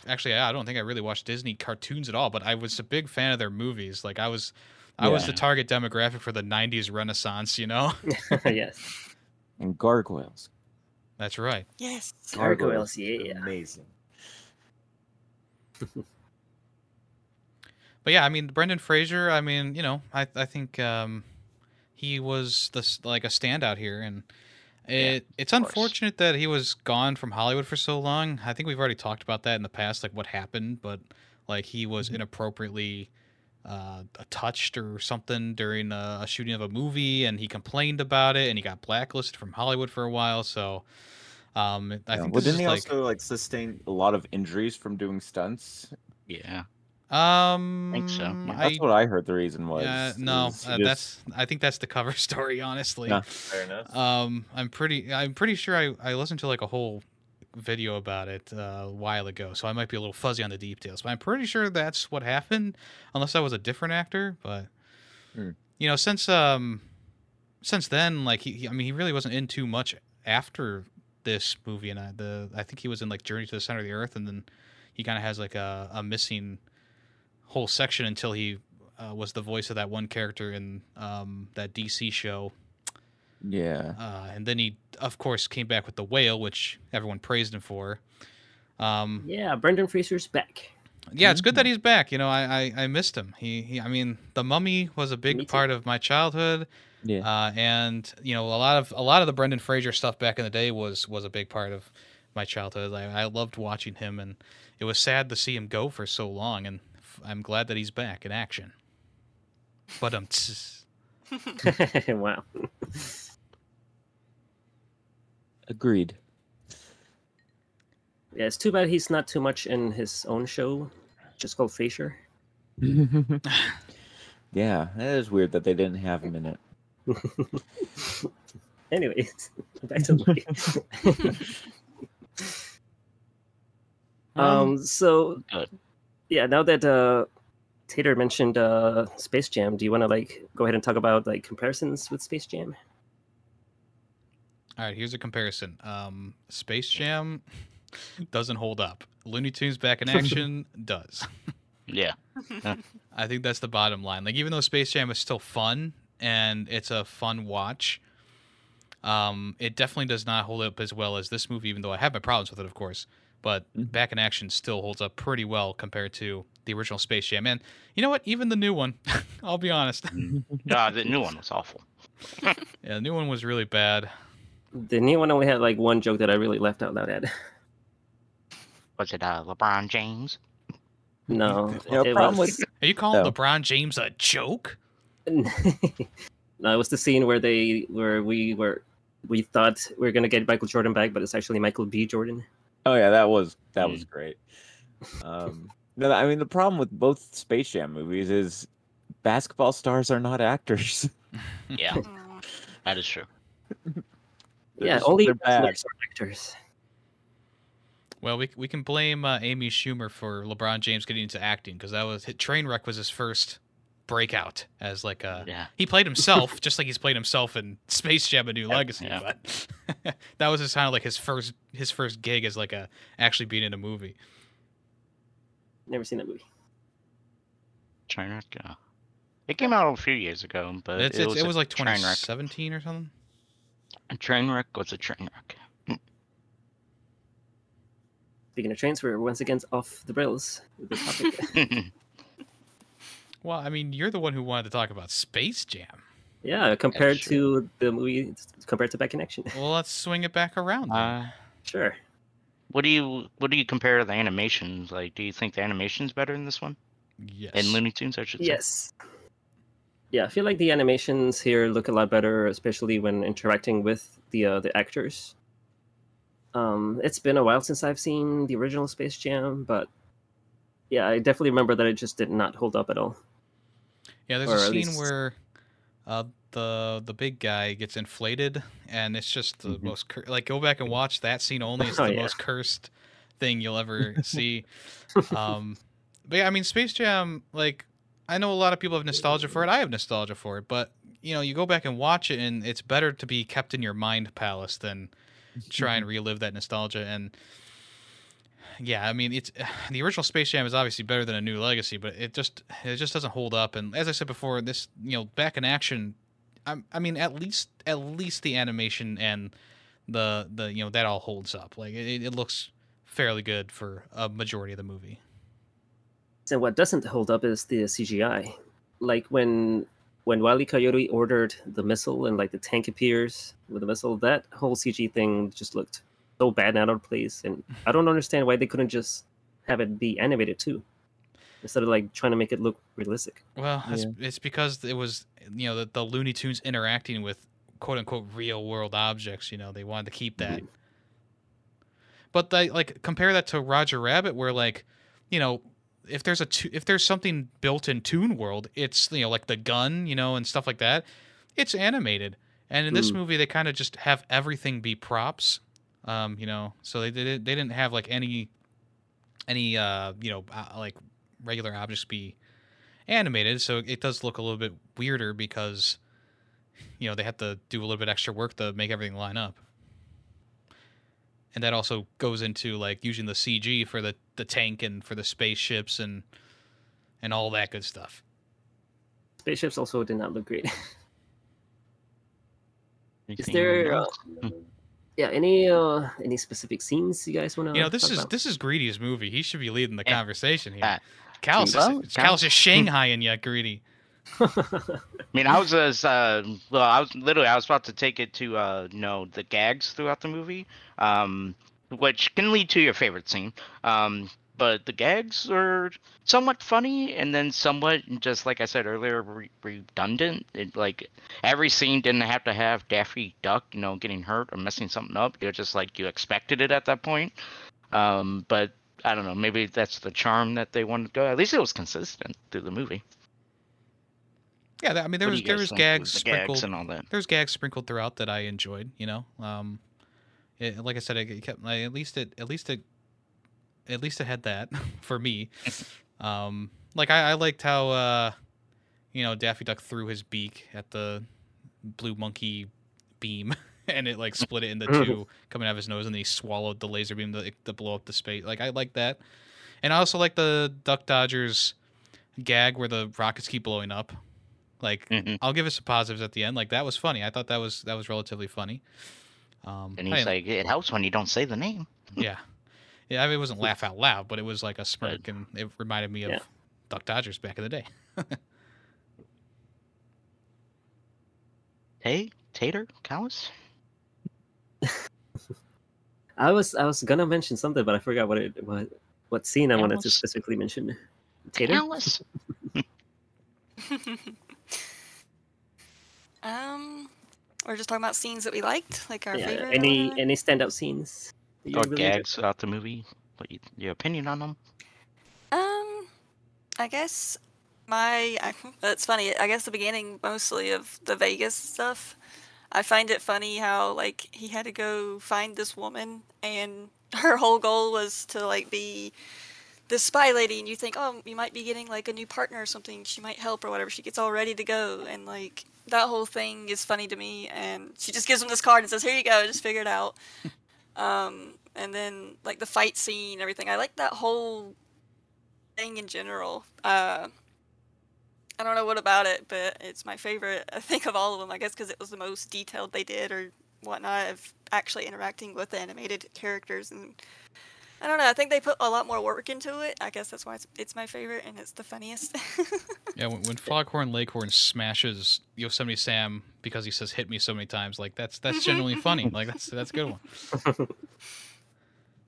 Speaker 1: actually, I don't think I really watched Disney cartoons at all. But I was a big fan of their movies. Like I was, I was the target demographic for the '90s Renaissance. You know,
Speaker 4: yes.
Speaker 3: and gargoyles.
Speaker 1: That's right.
Speaker 5: Yes.
Speaker 4: Cargo
Speaker 3: are
Speaker 4: yeah.
Speaker 3: Amazing.
Speaker 1: But yeah, I mean Brendan Fraser. I mean, you know, I I think um, he was the like a standout here, and it it's
Speaker 2: of course.
Speaker 1: unfortunate that he was gone from Hollywood for so long. I think we've already talked about that in the past, like what happened, but like he was inappropriately uh, touched or something during a, a shooting of a movie, and he complained about it, and he got blacklisted from Hollywood for a while. So. Um, I
Speaker 3: Yeah.
Speaker 1: think
Speaker 3: Well,
Speaker 1: this
Speaker 3: didn't
Speaker 1: is
Speaker 3: he
Speaker 1: like
Speaker 3: also like sustain a lot of injuries from doing stunts?
Speaker 2: Yeah.
Speaker 1: um,
Speaker 2: think so, yeah.
Speaker 1: I,
Speaker 3: That's what I heard. The reason was.
Speaker 1: Yeah, no,
Speaker 3: is
Speaker 1: uh,
Speaker 3: just-
Speaker 1: that's. I think that's the cover story. Honestly,
Speaker 3: Yeah, fair enough.
Speaker 1: um, I'm pretty. I'm pretty sure I I listened to like a whole video about it uh, a while ago, so I might be a little fuzzy on the details. But I'm pretty sure that's what happened, unless I was a different actor. But
Speaker 3: Hmm.
Speaker 1: you know, since um, since then, like he, he, I mean, he really wasn't in too much after this movie, and I, the I think he was in like Journey to the Center of the Earth, and then he kind of has like a, a missing whole section until he uh, was the voice of that one character in um, that DC show.
Speaker 3: Yeah.
Speaker 1: Uh, and then he, of course, came back with the whale, which everyone praised him for. Um,
Speaker 4: Yeah, Brendan Fraser's back.
Speaker 1: yeah, it's good that
Speaker 3: Mhm.
Speaker 1: he's back. You know, I, I, I missed him. He, he, I mean, the Mummy was a big part of my childhood,
Speaker 3: Yeah.
Speaker 1: uh, and you know, a lot of a lot of the Brendan Fraser stuff back in the day was was a big part of my childhood. I, I loved watching him, and it was sad to see him go for so long. And f- I'm glad that he's back in action. But um,
Speaker 4: wow.
Speaker 3: Agreed.
Speaker 4: Yeah, it's too bad he's not too much in his own show, just called Frasier.
Speaker 3: yeah, it is weird that they didn't have him in it.
Speaker 4: Anyways, back to the movie. um, so
Speaker 2: Good.
Speaker 4: yeah, now that uh, Tater mentioned uh, Space Jam, do you want to like go ahead and talk about like comparisons with Space Jam?
Speaker 1: All right, here's a comparison. Um, Space Jam doesn't hold up. Looney Tunes back in action does.
Speaker 2: Yeah.
Speaker 1: I think that's the bottom line. Like even though Space Jam is still fun and it's a fun watch, um, it definitely does not hold up as well as this movie. Even though I have my problems with it, of course, but
Speaker 3: Mhm.
Speaker 1: back in action still holds up pretty well compared to the original Space Jam. And you know what? Even the new one, I'll be honest.
Speaker 2: Uh, the new one was awful.
Speaker 1: Yeah, the new one was really bad.
Speaker 4: The new one only had like one joke that I really laughed out loud at.
Speaker 2: Was it uh, LeBron James?
Speaker 4: No,
Speaker 3: You
Speaker 4: it
Speaker 3: problem
Speaker 4: was.
Speaker 3: with
Speaker 1: Are you calling
Speaker 3: No.
Speaker 1: LeBron James a joke?
Speaker 4: no, it was the scene where they where we were we thought we were gonna get Michael Jordan back, but it's actually Michael B. Jordan.
Speaker 3: Oh yeah, that was that
Speaker 2: Mm.
Speaker 3: was great. Um, no, I mean the problem with both Space Jam movies is basketball stars are not actors.
Speaker 2: Yeah, that is true.
Speaker 3: They're
Speaker 4: yeah,
Speaker 3: just-
Speaker 4: only
Speaker 3: they're bad.
Speaker 4: actors.
Speaker 1: Well, we we can blame uh, Amy Schumer for LeBron James getting into acting because that was Trainwreck was his first breakout as like a
Speaker 2: Yeah.
Speaker 1: he played himself just like he's played himself in Space Jam: A New
Speaker 2: Yeah,
Speaker 1: Legacy.
Speaker 2: yeah.
Speaker 1: But that was his kind of like his first his first gig as like a actually being in a movie.
Speaker 4: Never seen that movie.
Speaker 2: Trainwreck. Yeah. It came out a few years ago, but
Speaker 1: It's,
Speaker 2: it,
Speaker 1: it's,
Speaker 2: was
Speaker 1: it was like 2017 or something.
Speaker 2: A train wreck was a Trainwreck.
Speaker 4: Speaking of trains, we're once again off the rails with the topic.
Speaker 1: Well, I mean, you're the one who wanted to talk about Space Jam.
Speaker 4: yeah, compared
Speaker 2: true.
Speaker 4: to the movie, compared to Back in Action.
Speaker 1: Well, let's swing it back around.
Speaker 2: uh,
Speaker 4: Sure.
Speaker 2: what do you what do you compare the animations? Like, do you think the animation's better in this one?
Speaker 1: yes.
Speaker 2: In Looney Tunes, I should say.
Speaker 4: Yes. Yeah, I feel like the animations here look a lot better, especially when interacting with the uh, the actors. Um, it's been a while since I've seen the original Space Jam, but yeah, I definitely remember that it just did not hold up at all.
Speaker 1: Yeah, there's
Speaker 4: Or
Speaker 1: a scene
Speaker 4: least-
Speaker 1: where uh, the the big guy gets inflated, and it's just the
Speaker 3: Mhm.
Speaker 1: most cur- like go back and watch that scene only. It's
Speaker 4: Oh,
Speaker 1: the
Speaker 4: yeah.
Speaker 1: most cursed thing you'll ever see. Um, but yeah, I mean, Space Jam. Like, I know a lot of people have nostalgia for it. I have nostalgia for it, but you know, you go back and watch it, and it's better to be kept in your mind palace than try and mm-hmm. relive that nostalgia and yeah i mean it's the original space jam is obviously better than a new legacy but it just it just doesn't hold up and as i said before this you know back in action i, I mean at least at least the animation and the the you know that all holds up. Like it, it looks fairly good for a majority of the movie
Speaker 4: And what doesn't hold up is the CGI. Like when when Wile E. Coyote ordered the missile and like the tank appears with the missile, that whole CG thing just looked so bad and out of place. And I don't understand why they couldn't just have it be animated too, instead of like trying to make it look realistic.
Speaker 1: Well, it's, it's because it was you know the, the Looney Tunes interacting with quote unquote real world objects. You know they wanted to keep that. Mm-hmm. But they like compare that to Roger Rabbit, where like you know if there's a tu- if there's something built in Toon World, it's you know like the gun, you know, and stuff like that. It's animated, and in this
Speaker 4: Mm.
Speaker 1: movie they kind of just have everything be props. Um, you know, so they did they didn't have like any any uh you know uh, like regular objects be animated, so it does look a little bit weirder because you know they have to do a little bit extra work to make everything line up. And that also goes into like using the CG for the, the tank and for the spaceships and and all that good stuff.
Speaker 4: Spaceships also did not look great. Is
Speaker 2: Anything
Speaker 4: there, uh, yeah, any uh any specific scenes you guys want to?
Speaker 1: You know, this is this is Greedy's movie. He should be leading the
Speaker 2: Yeah.
Speaker 1: conversation here.
Speaker 2: Yeah.
Speaker 1: Cal's
Speaker 2: Well,
Speaker 1: just, Cal's just Shanghaiing you, Greedy.
Speaker 2: I mean, I was as uh, well. I was literally I was about to take it to uh, you know the gags throughout the movie, um, which can lead to your favorite scene. Um, but the gags are somewhat funny and then somewhat just like I said earlier re- redundant. It, like every scene didn't have to have Daffy Duck, you know, getting hurt or messing something up. You're just like you expected it at that point. Um, but I don't know. Maybe that's the charm that they wanted to go. At least it was consistent through the movie.
Speaker 1: Yeah, I mean there
Speaker 2: What
Speaker 1: was there was gags
Speaker 2: the gags
Speaker 1: sprinkled
Speaker 2: and all that.
Speaker 1: there's gags sprinkled throughout that I enjoyed. You know, um, it, like I said, it kept I, at least it at least it at least it had that for me. Um, like I, I liked how uh, you know Daffy Duck threw his beak at the blue monkey beam and it like split it into two coming out of his nose, and then he swallowed the laser beam to, to blow up the space. Like I like that, and I also like the Duck Dodgers gag where the rockets keep blowing up. Like
Speaker 2: Mhm.
Speaker 1: I'll give it some positives at the end. Like that was funny. I thought that was that was relatively funny. Um,
Speaker 2: And he's
Speaker 1: didn't-
Speaker 2: like, it helps when you don't say the name.
Speaker 1: yeah, yeah. I mean, it wasn't laugh out loud, but it was like a smirk, and it reminded me of
Speaker 4: Yeah.
Speaker 1: Duck Dodgers back in the day.
Speaker 2: Hey, Tater, Kalas?
Speaker 4: I was I was gonna mention something, but I forgot what it what what scene I wanted to specifically mention. Tater.
Speaker 2: Kalas.
Speaker 5: um, we're just talking about scenes that we liked, like our
Speaker 4: Yeah,
Speaker 5: favorite. or
Speaker 4: any
Speaker 5: whatever.
Speaker 4: any standout scenes? that you
Speaker 2: Or
Speaker 4: really
Speaker 2: gags about the movie? What you, your opinion on them?
Speaker 5: Um, I guess my I, that's funny. I guess the beginning mostly of the Vegas stuff. I find it funny how like he had to go find this woman and her whole goal was to like be this spy lady and you think oh you might be getting like a new partner or something she might help or whatever she gets all ready to go and like that whole thing is funny to me and she just gives him this card and says here you go just figure it out um and then like the fight scene everything i like that whole thing in general. Uh, I don't know what about it, but it's my favorite. I think of all of them. I guess because it was the most detailed they did or whatnot of actually interacting with the animated characters, and I don't know. I think they put a lot more work into it. I guess that's why it's, it's my favorite and it's the funniest.
Speaker 1: Yeah, when, when Foghorn Leghorn smashes Yosemite Sam because he says "hit me" so many times, like that's that's genuinely funny. Like that's that's a good one.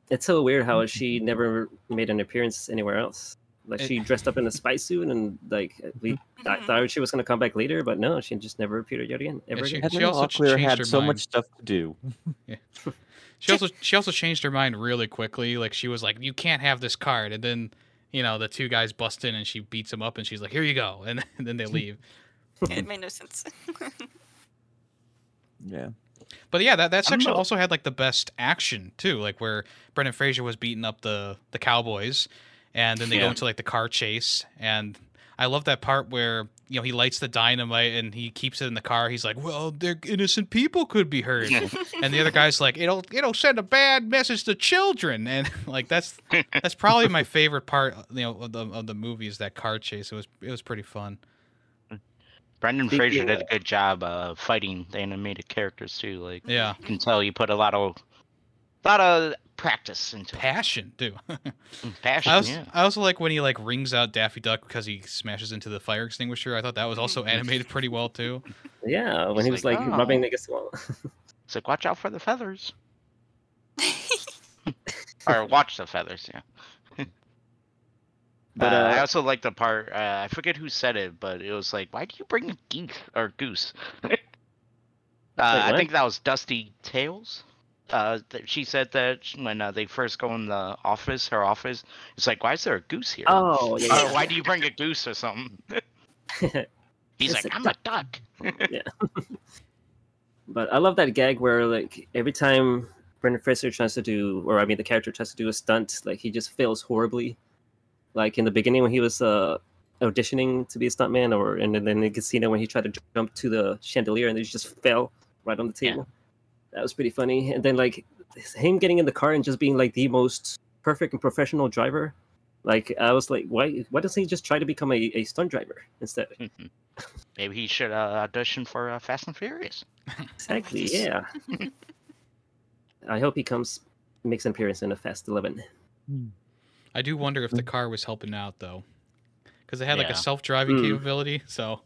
Speaker 4: It's so weird how she never made an appearance anywhere else. Like she dressed up in a spy suit and like we I
Speaker 5: Mhm.
Speaker 4: thought she was gonna come back later, but no, she just never appeared yet again. Ever
Speaker 1: she-
Speaker 4: again.
Speaker 3: Heather
Speaker 1: She also ch-
Speaker 3: Locklear
Speaker 1: changed
Speaker 3: had
Speaker 1: her
Speaker 3: so
Speaker 1: mind.
Speaker 3: much stuff to do.
Speaker 1: She also she also changed her mind really quickly. Like she was like, "You can't have this card," and then you know the two guys bust in and she beats them up and she's like, "Here you go," and, then they leave.
Speaker 5: it made no sense.
Speaker 3: Yeah.
Speaker 1: But yeah, that, that
Speaker 2: I don't
Speaker 1: section also had like the best action too, like where Brendan Fraser was beating up the the cowboys, and then they go into like the car chase, and I love that part where you know he lights the dynamite and he keeps it in the car. He's like, "Well, they're innocent people could be hurt," and the other guy's like, "It'll it'll send a bad message to children," and like that's that's probably my favorite part, you know, of the of the movie is that car chase. It was it was pretty fun.
Speaker 2: Brendan
Speaker 4: Speaking
Speaker 2: Fraser did a good job uh, fighting the animated characters too. Like
Speaker 1: Yeah,
Speaker 2: you can tell you put a lot of lot of practice into it.
Speaker 1: passion too.
Speaker 2: passion.
Speaker 1: I also,
Speaker 2: yeah.
Speaker 1: I also like when he like rings out Daffy Duck because he smashes into the fire extinguisher. I thought that was also animated pretty well too.
Speaker 4: Yeah, when
Speaker 2: It's
Speaker 4: he was
Speaker 2: like,
Speaker 4: like,
Speaker 2: oh.
Speaker 4: rubbing against the wall.
Speaker 2: It's like watch out for the feathers. or watch the feathers. Yeah.
Speaker 4: But,
Speaker 2: uh,
Speaker 4: uh,
Speaker 2: I also like the part. Uh, I forget who said it, but it was like, "Why do you bring a geese or goose?" uh, I think that was Dusty Tails. Uh, she said that when uh, they first go in the office, her office, it's like, "Why is there a goose here?"
Speaker 4: Oh, yeah, yeah.
Speaker 2: why do you bring a goose or something? He's like, "I'm a duck."
Speaker 4: But I love that gag where like every time Brendan Fraser tries to do, or I mean the character tries to do a stunt, like he just fails horribly. Like in the beginning when he was uh, auditioning to be a stuntman, or and then in the casino when he tried to jump to the chandelier and he just fell right on the
Speaker 2: Yeah.
Speaker 4: Table. That was pretty funny. And then like him getting in the car and just being like the most perfect and professional driver. Like I was like, why? Why doesn't he just try to become a, a stunt driver instead?
Speaker 2: Maybe he should uh, audition for uh, Fast and Furious.
Speaker 4: Exactly. Yeah. I hope he comes makes an appearance in a Fast Eleven.
Speaker 1: I do wonder if the car was helping out though, because it had like a self-driving
Speaker 4: Hmm.
Speaker 1: capability. So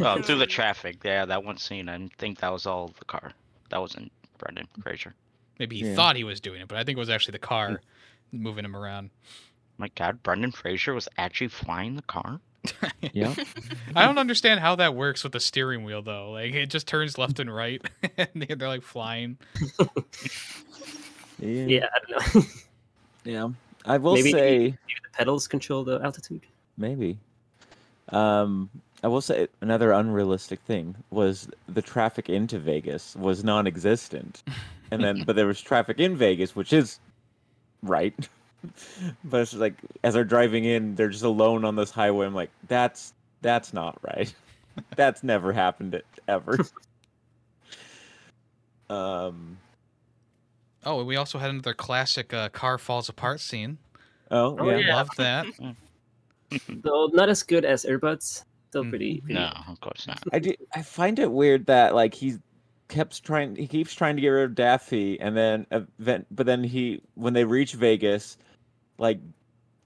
Speaker 2: Oh, through the traffic. Yeah, that one scene. I think that was all the car. That wasn't Brendan Fraser.
Speaker 1: maybe he
Speaker 3: Yeah.
Speaker 1: thought he was doing it, but I think it was actually the car moving him around.
Speaker 2: My God, Brendan Fraser was actually flying the car.
Speaker 3: Yeah.
Speaker 1: I don't understand how that works with the steering wheel though. Like it just turns left and right, and they're they're, like flying.
Speaker 3: Yeah.
Speaker 4: Yeah, I don't know.
Speaker 3: Yeah. I will
Speaker 4: Maybe-
Speaker 3: say
Speaker 4: Maybe the pedals control the altitude.
Speaker 3: maybe. Um, I will say another unrealistic thing was the traffic into Vegas was non-existent, and then but there was traffic in Vegas, which is right. but it's like as they're driving in, they're just alone on this highway. I'm like, that's that's not right. that's never happened ever. Um.
Speaker 1: Oh, and we also had another classic uh, car falls apart scene.
Speaker 3: Oh,
Speaker 4: Oh,
Speaker 3: yeah.
Speaker 4: yeah.
Speaker 1: Loved that.
Speaker 4: Though not as good as Earbuds. Still pretty. Mm-hmm. pretty
Speaker 2: No, of course not.
Speaker 3: I do, I find it weird that like he kept trying he keeps trying to get rid of Daffy and then event but then he when they reach Vegas like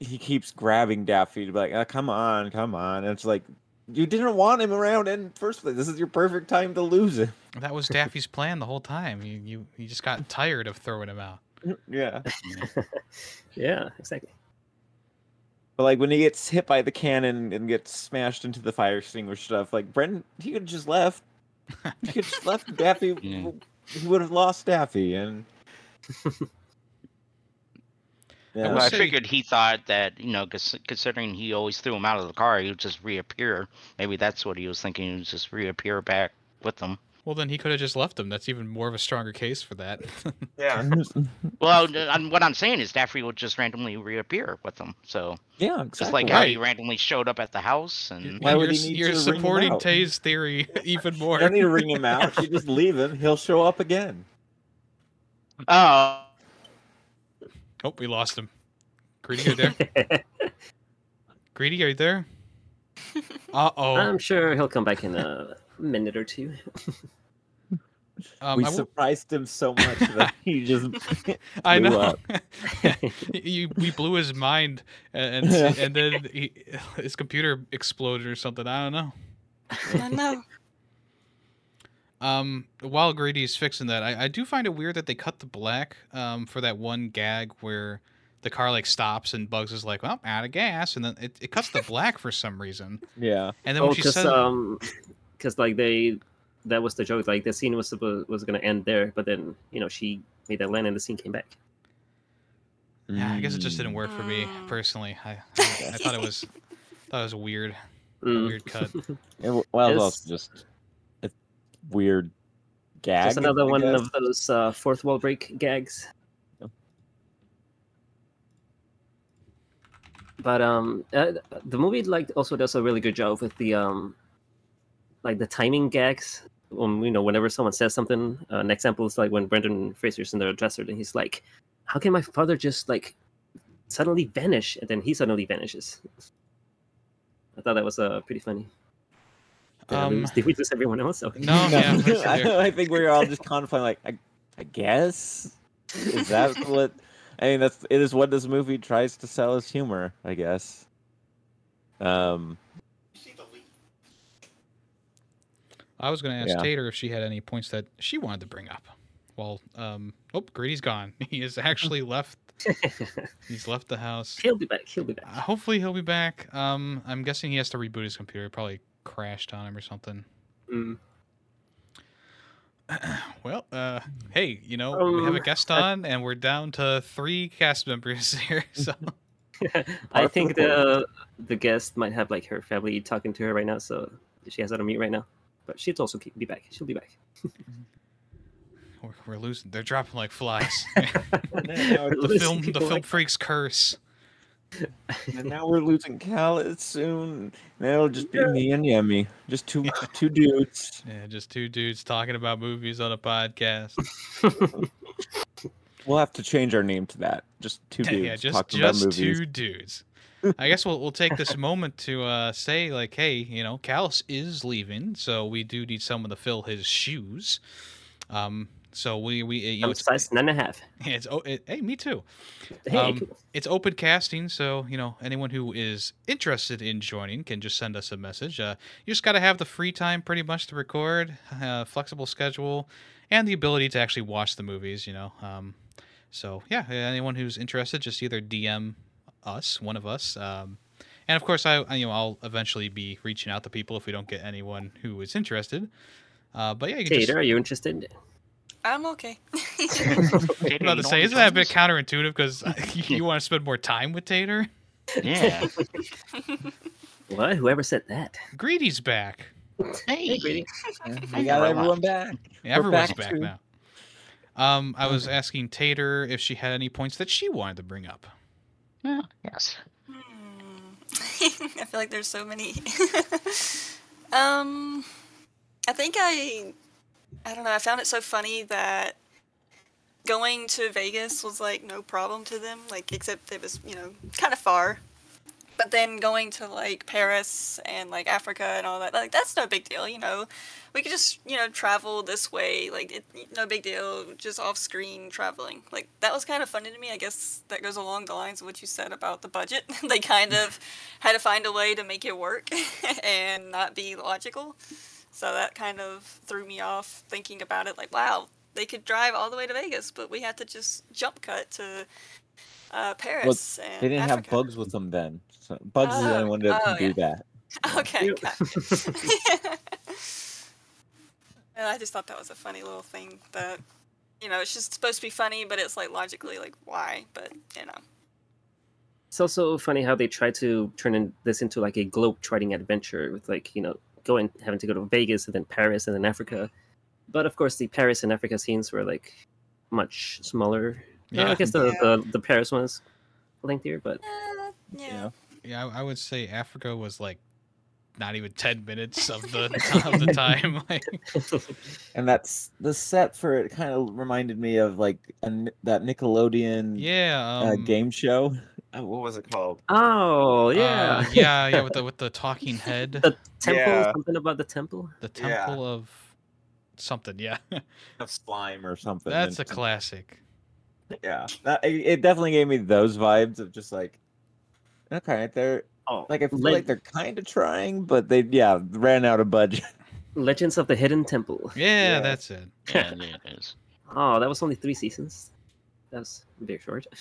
Speaker 3: he keeps grabbing Daffy to be like oh, come on come on and it's like you didn't want him around in first place this is your perfect time to lose him
Speaker 1: That was Daffy's plan the whole time. You you you just got tired of throwing him out.
Speaker 3: yeah
Speaker 4: Yeah, exactly.
Speaker 3: But like when he gets hit by the cannon and gets smashed into the fire extinguisher stuff like Brendan he could have just left he could just left Daffy
Speaker 2: Yeah.
Speaker 3: he would have lost Daffy and yeah.
Speaker 2: Well, I figured he thought that you know, considering he always threw him out of the car, he would just reappear. Maybe that's what he was thinking. He would just reappear back with them.
Speaker 1: Well, then he could have just left them. That's even more of a stronger case for that.
Speaker 3: yeah
Speaker 2: Well, n- I'm- what I'm saying is Daffy would just randomly reappear with them. So
Speaker 3: Yeah,
Speaker 2: just
Speaker 3: exactly.
Speaker 2: like how he randomly showed up at the house, and
Speaker 3: Why would
Speaker 1: you're,
Speaker 3: he need
Speaker 1: you're
Speaker 3: to ring him
Speaker 1: supporting
Speaker 3: out?
Speaker 1: Tay's theory even more.
Speaker 3: You don't need to ring him out. You just leave him. He'll show up again.
Speaker 2: oh,
Speaker 1: Oh, we lost him. Greedy, are you there? Greedy, are you there? Uh oh.
Speaker 4: I'm sure he'll come back in a minute or two.
Speaker 1: Um,
Speaker 3: we
Speaker 1: I, will-
Speaker 3: surprised him so much that he just.
Speaker 1: I
Speaker 3: blew
Speaker 1: know.
Speaker 3: up.
Speaker 1: you, we blew his mind, and and, and then he, his computer exploded or something. I don't know.
Speaker 5: I know.
Speaker 1: Um, while Greedy's fixing that, I, I do find it weird that they cut the black um, for that one gag where the car like stops and Bugs is like, "Well, out of gas," and then it, it cuts the black for some reason.
Speaker 3: Yeah.
Speaker 1: And then
Speaker 4: oh,
Speaker 1: when she
Speaker 4: because um, because like they, that was the joke. Like the scene was supposed was gonna end there, but then you know she made that land and the scene came back.
Speaker 1: yeah, I guess it just didn't work for me
Speaker 5: Mm.
Speaker 1: personally. I, I, I thought it was thought it was weird,
Speaker 4: Mm.
Speaker 1: weird cut.
Speaker 3: It, well, was
Speaker 4: It's-
Speaker 3: also just a weird gag.
Speaker 4: Just another
Speaker 3: I
Speaker 4: one
Speaker 3: guess.
Speaker 4: of those uh, fourth wall break gags.
Speaker 3: Yep.
Speaker 4: But um, uh, the movie like also does a really good job with the um, like the timing gags. Um, you know, whenever someone says something, uh, an example is like when Brendan Fraser's in the dresser and he's like, "How can my father just like suddenly vanish?" And then he suddenly vanishes. I thought that was uh, pretty funny. Did,
Speaker 1: Um,
Speaker 4: did we lose everyone else? Okay.
Speaker 1: No, yeah, sure.
Speaker 3: I, I think we're all just contemplating, like, I, I guess is that what? I mean, that's it is what this movie tries to sell as humor, I guess. Um,
Speaker 1: I was going to ask
Speaker 3: Yeah.
Speaker 1: Tater if she had any points that she wanted to bring up. Well, um, oh, Greedy's gone. He has actually left. He's left the house.
Speaker 4: He'll be back. He'll be back.
Speaker 1: Uh, hopefully he'll be back. Um, I'm guessing he has to reboot his computer. It probably crashed on him or something.
Speaker 4: Mm.
Speaker 1: well, uh, hey, you know we have a
Speaker 4: Um,
Speaker 1: guest
Speaker 4: I-
Speaker 1: on, and we're down to three cast members here. So
Speaker 4: I think
Speaker 3: the
Speaker 4: the the guest might have like her family talking to her right now, so she has that on mute right now. But she'll also be back. She'll be back.
Speaker 1: we're, we're losing. They're dropping like flies. the film, the film
Speaker 4: like-
Speaker 1: freaks curse.
Speaker 3: and now we're losing Kalas soon. Now it'll just be me and Yemmy, just two two dudes.
Speaker 1: Yeah, just two dudes talking about movies on a podcast.
Speaker 3: We'll have to change our name to that. Just two dudes
Speaker 1: yeah, just
Speaker 3: talking
Speaker 1: just
Speaker 3: about movies.
Speaker 1: two dudes. I guess we'll we'll take this moment to uh, say like, hey, you know, Kalas is leaving, so we do need someone to fill his shoes. Um, so we we you know
Speaker 4: I'm
Speaker 1: it's,
Speaker 4: size nine and a half.
Speaker 1: it's oh, it, hey me too.
Speaker 4: Hey,
Speaker 1: Um. It's open casting, so you know anyone who is interested in joining can just send us a message. Uh, you just got to have the free time, pretty much, to record, uh, flexible schedule, and the ability to actually watch the movies. You know, um, so yeah, anyone who's interested, just either DM us, one of us, um, and of course, I I- you know I'll eventually be reaching out to people if we don't get anyone who is interested. Uh, but yeah, you can
Speaker 4: Tater,
Speaker 1: just.
Speaker 4: are you interested?
Speaker 5: I'm okay.
Speaker 2: Tater,
Speaker 1: I'm about
Speaker 2: you
Speaker 1: to say,
Speaker 2: what
Speaker 1: isn't that a bit counterintuitive? Because you want to spend more time with Tater.
Speaker 2: Yeah.
Speaker 4: What? Whoever said that?
Speaker 1: Greedy's back.
Speaker 2: Hey,
Speaker 4: Hey, Greedy.
Speaker 3: We got everyone back.
Speaker 1: Everyone's
Speaker 3: back
Speaker 1: back,
Speaker 3: to-
Speaker 1: now. Um, I was asking Tater if she had any points that she wanted to bring up.
Speaker 2: Yeah, yes.
Speaker 5: Hmm. I feel like there's so many. um, I think I I don't know. I found it so funny that going to Vegas was like no problem to them, like except it was you know kind of far. But then going to like Paris and like Africa and all that, like that's no big deal, you know. We could just you know travel this way, like it, no big deal, just off screen traveling. Like that was kind of funny to me. I guess that goes along the lines of what you said about the budget. they kind of had to find a way to make it work and not be logical. So that kind of threw me off thinking about it. Like, wow, they could drive all the way to Vegas, but we had to just jump cut to uh, Paris. and
Speaker 3: They didn't have bugs with them then. So bugs is the only
Speaker 5: Oh,
Speaker 3: one that
Speaker 5: oh,
Speaker 3: can do that.
Speaker 5: Okay.
Speaker 4: Yep.
Speaker 5: and I just thought that was a funny little thing that, you know, it's just supposed to be funny, but it's like logically, like, why? But, you know.
Speaker 4: It's also funny how they try to turn in this into like a globe-trotting adventure with like you know going having to go to Vegas and then Paris and then Africa. But of course, the Paris and Africa scenes were like much smaller. Uh,
Speaker 1: Yeah.
Speaker 4: I guess the,
Speaker 5: Yeah.
Speaker 4: the the Paris one was lengthier, but
Speaker 5: Uh, yeah.
Speaker 3: Yeah.
Speaker 1: Yeah, I, I would say Africa was like not even ten minutes of the of the time.
Speaker 3: And that's the set for it kind of reminded me of like a, that Nickelodeon
Speaker 1: yeah,
Speaker 3: uh,
Speaker 1: um,
Speaker 3: game show. Uh, what was it called?
Speaker 4: oh
Speaker 1: uh,
Speaker 4: yeah,
Speaker 1: yeah, yeah, with the with the talking head,
Speaker 4: the temple,
Speaker 3: Yeah.
Speaker 4: something about the temple.
Speaker 1: the
Speaker 3: Yeah.
Speaker 1: temple of something. Yeah,
Speaker 3: Of slime or something.
Speaker 1: that's a
Speaker 3: and-
Speaker 1: classic.
Speaker 3: Yeah, that, it, it definitely gave me those vibes of just like, okay, they're
Speaker 4: Oh,
Speaker 3: like I feel
Speaker 4: Le-
Speaker 3: like they're kind of trying, but they yeah ran out of budget.
Speaker 4: Legends of the Hidden Temple.
Speaker 1: Yeah,
Speaker 3: Yeah.
Speaker 1: that's it.
Speaker 2: Yeah, yeah, it is.
Speaker 4: Oh, that was only three seasons. That's very short.